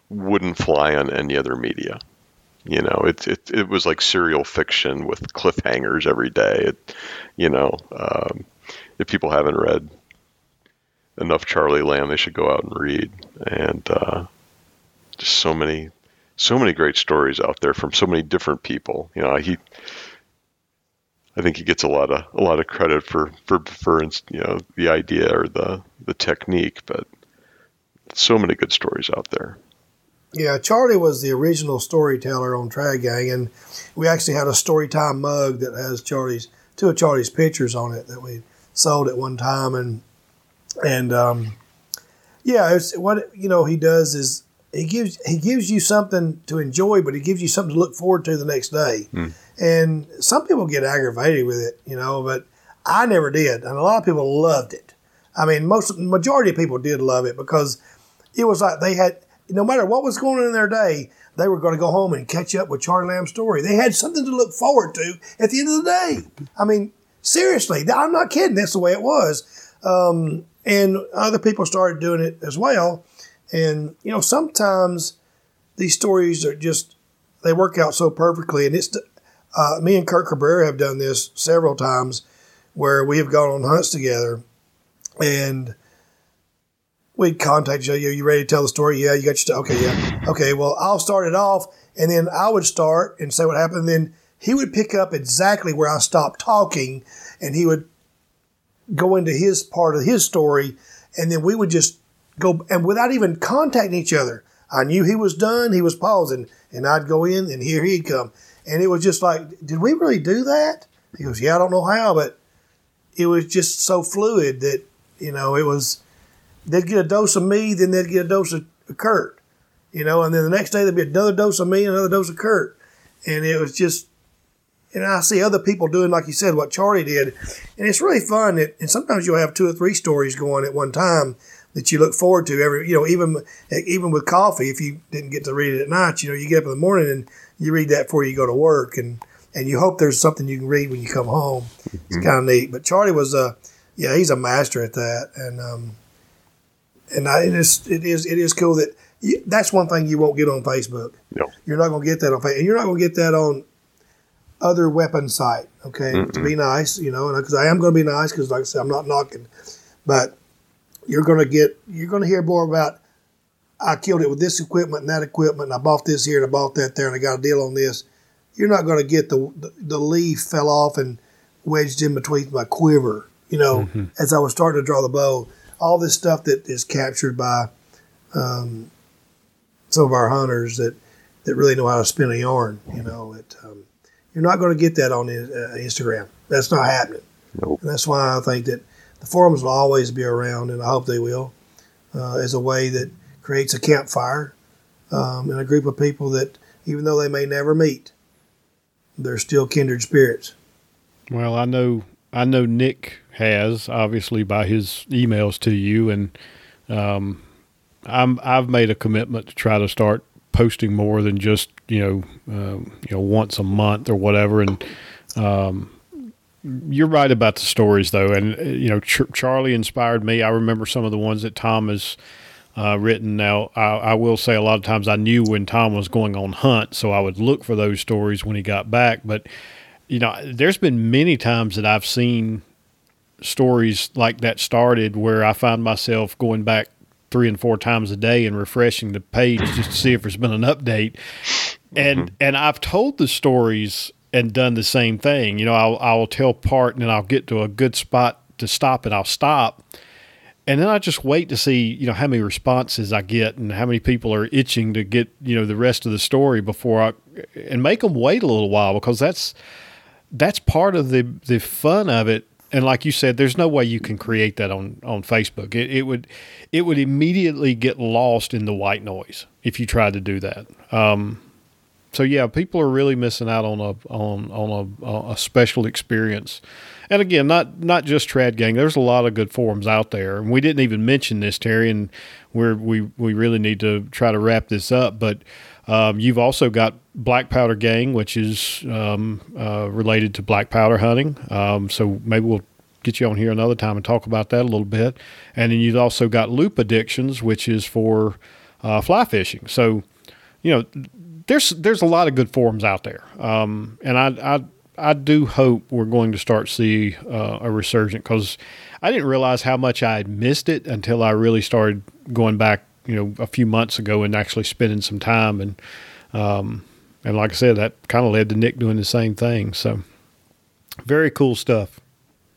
wouldn't fly on any other media. You know, it it it was like serial fiction with cliffhangers every day. It, you know, um, if people haven't read enough Charlie Lamb, they should go out and read. And uh, just so many so many great stories out there from so many different people. You know, he I think he gets a lot of a lot of credit for for for you know the idea or the the technique, but so many good stories out there. Yeah, Charlie was the original storyteller on Trad Gang, and we actually had a story time mug that has Charlie's two of Charlie's pictures on it that we sold at one time, and and um, yeah, it's what you know he does is he gives he gives you something to enjoy, but he gives you something to look forward to the next day. Mm. And some people get aggravated with it, you know, but I never did, and a lot of people loved it. I mean, most majority of people did love it because it was like they had no matter what was going on in their day, they were going to go home and catch up with Charlie Lamb's story. They had something to look forward to at the end of the day. I mean, seriously, I'm not kidding. That's the way it was. Um, and other people started doing it as well. And you know, sometimes these stories are just they work out so perfectly. And it's uh, me and Kurt Cabrera have done this several times where we have gone on hunts together, and we'd contact you. You ready to tell the story? Yeah, you got your. Okay, yeah. Okay, well, I'll start it off, and then I would start and say what happened. And then he would pick up exactly where I stopped talking, and he would go into his part of his story, and then we would just go and without even contacting each other. I knew he was done. He was pausing, and I'd go in, and here he'd come, and it was just like, did we really do that? He goes, yeah, I don't know how, but it was just so fluid that you know it was. They'd get a dose of me, then they'd get a dose of Kurt, you know, and then the next day there'd be another dose of me, another dose of Kurt, and it was just and I see other people doing, like you said, what Charlie did, and it's really fun. and sometimes you'll have two or three stories going at one time that you look forward to every, you know, even even with coffee. If you didn't get to read it at night, you know, you get up in the morning and you read that before you go to work, and and you hope there's something you can read when you come home. Mm-hmm. It's kind of neat. But Charlie was a, yeah, he's a master at that, and um, and I, it is it is it is cool that. You, that's one thing you won't get on Facebook. No. You're not going to get that on Facebook. And you're not going to get that on other weapon site. Okay, mm to be nice, you know, because I am going to be nice because, like I said, I'm not knocking, but you're going to get you're going to hear more about. I killed it with this equipment and that equipment, and I bought this here and I bought that there, and I got a deal on this. You're not going to get the, the, the leaf fell off and wedged in between my quiver. You know, mm-hmm. as I was starting to draw the bow, all this stuff that is captured by um, some of our hunters that that really know how to spin a yarn. You know, it. Um, you're not going to get that on uh, Instagram. That's not happening. Nope. And that's why I think that the forums will always be around, and I hope they will, uh, as a way that creates a campfire um, and a group of people that, even though they may never meet, they're still kindred spirits. Well, I know I know Nick has obviously by his emails to you, and um, I'm I've made a commitment to try to start posting more than just you know uh, you know once a month or whatever. And um, you're right about the stories though, and uh, you know Ch- Charlie inspired me. I remember some of the ones that Tom has. Uh, written now, I, I, will say a lot of times I knew when Tom was going on hunt, so I would look for those stories when he got back. But you know, there's been many times that I've seen stories like that started where I find myself going back three and four times a day and refreshing the page just to see if there's been an update. And mm-hmm. and I've told the stories and done the same thing. You know, I'll I'll tell part and then I'll get to a good spot to stop and I'll stop. And then I just wait to see, you know, how many responses I get and how many people are itching to get, you know, the rest of the story before I and make them wait a little while because that's that's part of the the fun of it and like you said, there's no way you can create that on on Facebook. It, it would it would immediately get lost in the white noise if you tried to do that. Um, so yeah, people are really missing out on a on on a, a special experience. And again, not not just Trad Gang. There's a lot of good forums out there, and we didn't even mention this, Terry. And we we we really need to try to wrap this up. But um, you've also got Black Powder Gang, which is um, uh, related to black powder hunting. Um, so maybe we'll get you on here another time and talk about that a little bit. And then you've also got Loop Addictions, which is for uh, fly fishing. So, you know, there's there's a lot of good forums out there, um, and I, I I do hope we're going to start see uh, a resurgence because I didn't realize how much I had missed it until I really started going back, you know, a few months ago and actually spending some time and Um, and like I said, that kind of led to Nick doing the same thing. So very cool stuff.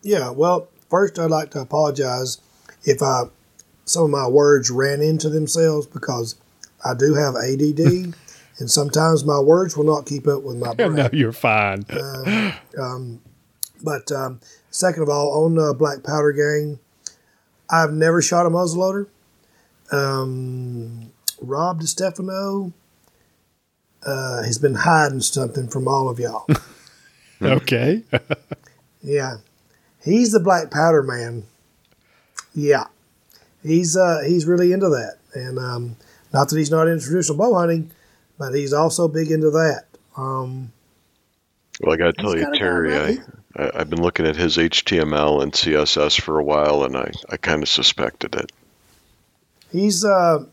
Yeah, well, first I'd like to apologize if I some of my words ran into themselves because I do have ADD, *laughs* and sometimes my words will not keep up with my brain. *laughs* no, you're fine. Uh, um, but um, second of all, on uh, Black Powder Gang, I've never shot a muzzleloader. Um, Rob DiStefano uh, has been hiding something from all of y'all. *laughs* okay. *laughs* Yeah, he's the black powder man. Yeah, he's uh, he's really into that, and um, not that he's not into traditional bow hunting, but he's also big into that. Um, Well, I got to tell you, got a guy Terry, I, I, I've been looking at his HTML and CSS for a while, and I, I kind of suspected it. He's uh,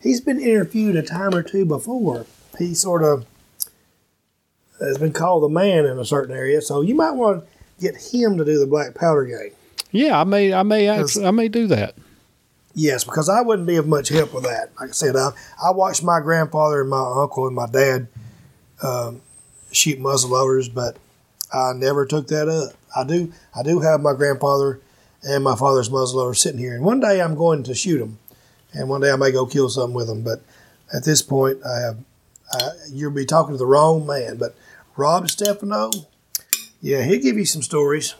he's been interviewed a time or two before. He sort of has been called the man in a certain area, so you might want to get him to do the black powder game. Yeah, I may, I may, actually, I may do that. Yes, because I wouldn't be of much help with that. Like I said, I, I watched my grandfather and my uncle and my dad um, shoot muzzleloaders, but I never took that up. I do I do have my grandfather and my father's muzzleloader sitting here, and one day I'm going to shoot them, and one day I may go kill something with them. But at this point, I have I, you'll be talking to the wrong man. But Rob Stefano, yeah, he'll give you some stories.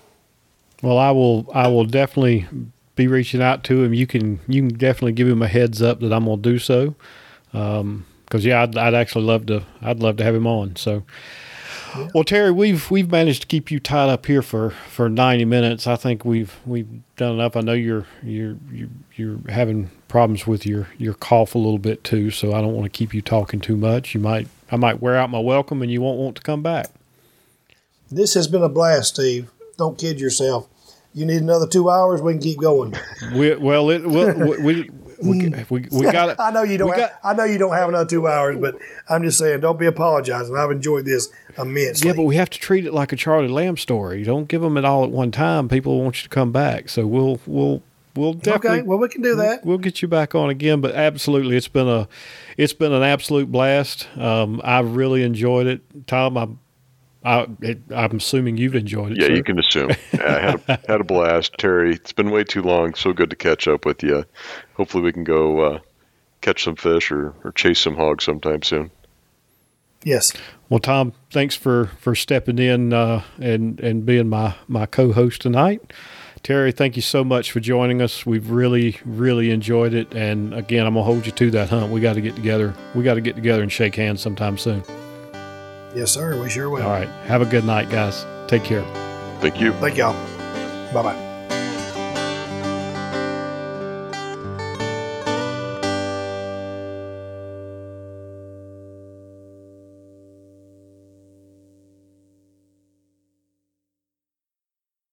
Well, I will, I will definitely be reaching out to him. You can, you can definitely give him a heads up that I'm going to do so. Um, cause yeah, I'd, I'd actually love to, I'd love to have him on. So, well, Terry, we've, we've managed to keep you tied up here for, for 90 minutes. I think we've, we've done enough. I know you're, you're, you're, you're having problems with your, your cough a little bit too. So I don't want to keep you talking too much. You might, I might wear out my welcome and you won't want to come back. This has been a blast, Steve. Don't kid yourself. You need another two hours. We can keep going. We, well, it, well, we, we, we, we, mm. we got *laughs* I know you don't. Have, I know you don't have another two hours, but I'm just saying, don't be apologizing. I've enjoyed this immensely. Yeah, but we have to treat it like a Charlie Lamb story. Don't give them it all at one time. People want you to come back. So we'll we'll we'll definitely okay, well, we can do that. we'll get you back on again. But absolutely, it's been a it's been an absolute blast. Um, I've really enjoyed it, Tom. I'm I, it, I'm assuming you've enjoyed it. Yeah, sir. you can assume. *laughs* Yeah, I had a, had a blast, Terry. It's been way too long. So good to catch up with you. Hopefully, we can go uh, catch some fish or, or chase some hogs sometime soon. Yes. Well, Tom, thanks for for stepping in uh, and and being my my co-host tonight. Terry, thank you so much for joining us. We've really really enjoyed it, and again, I'm gonna hold you to that hunt. We got to get together. We got to get together and shake hands sometime soon. Yes, sir. We sure will. All right. Have a good night, guys. Take care. Thank you. Thank y'all. Bye bye.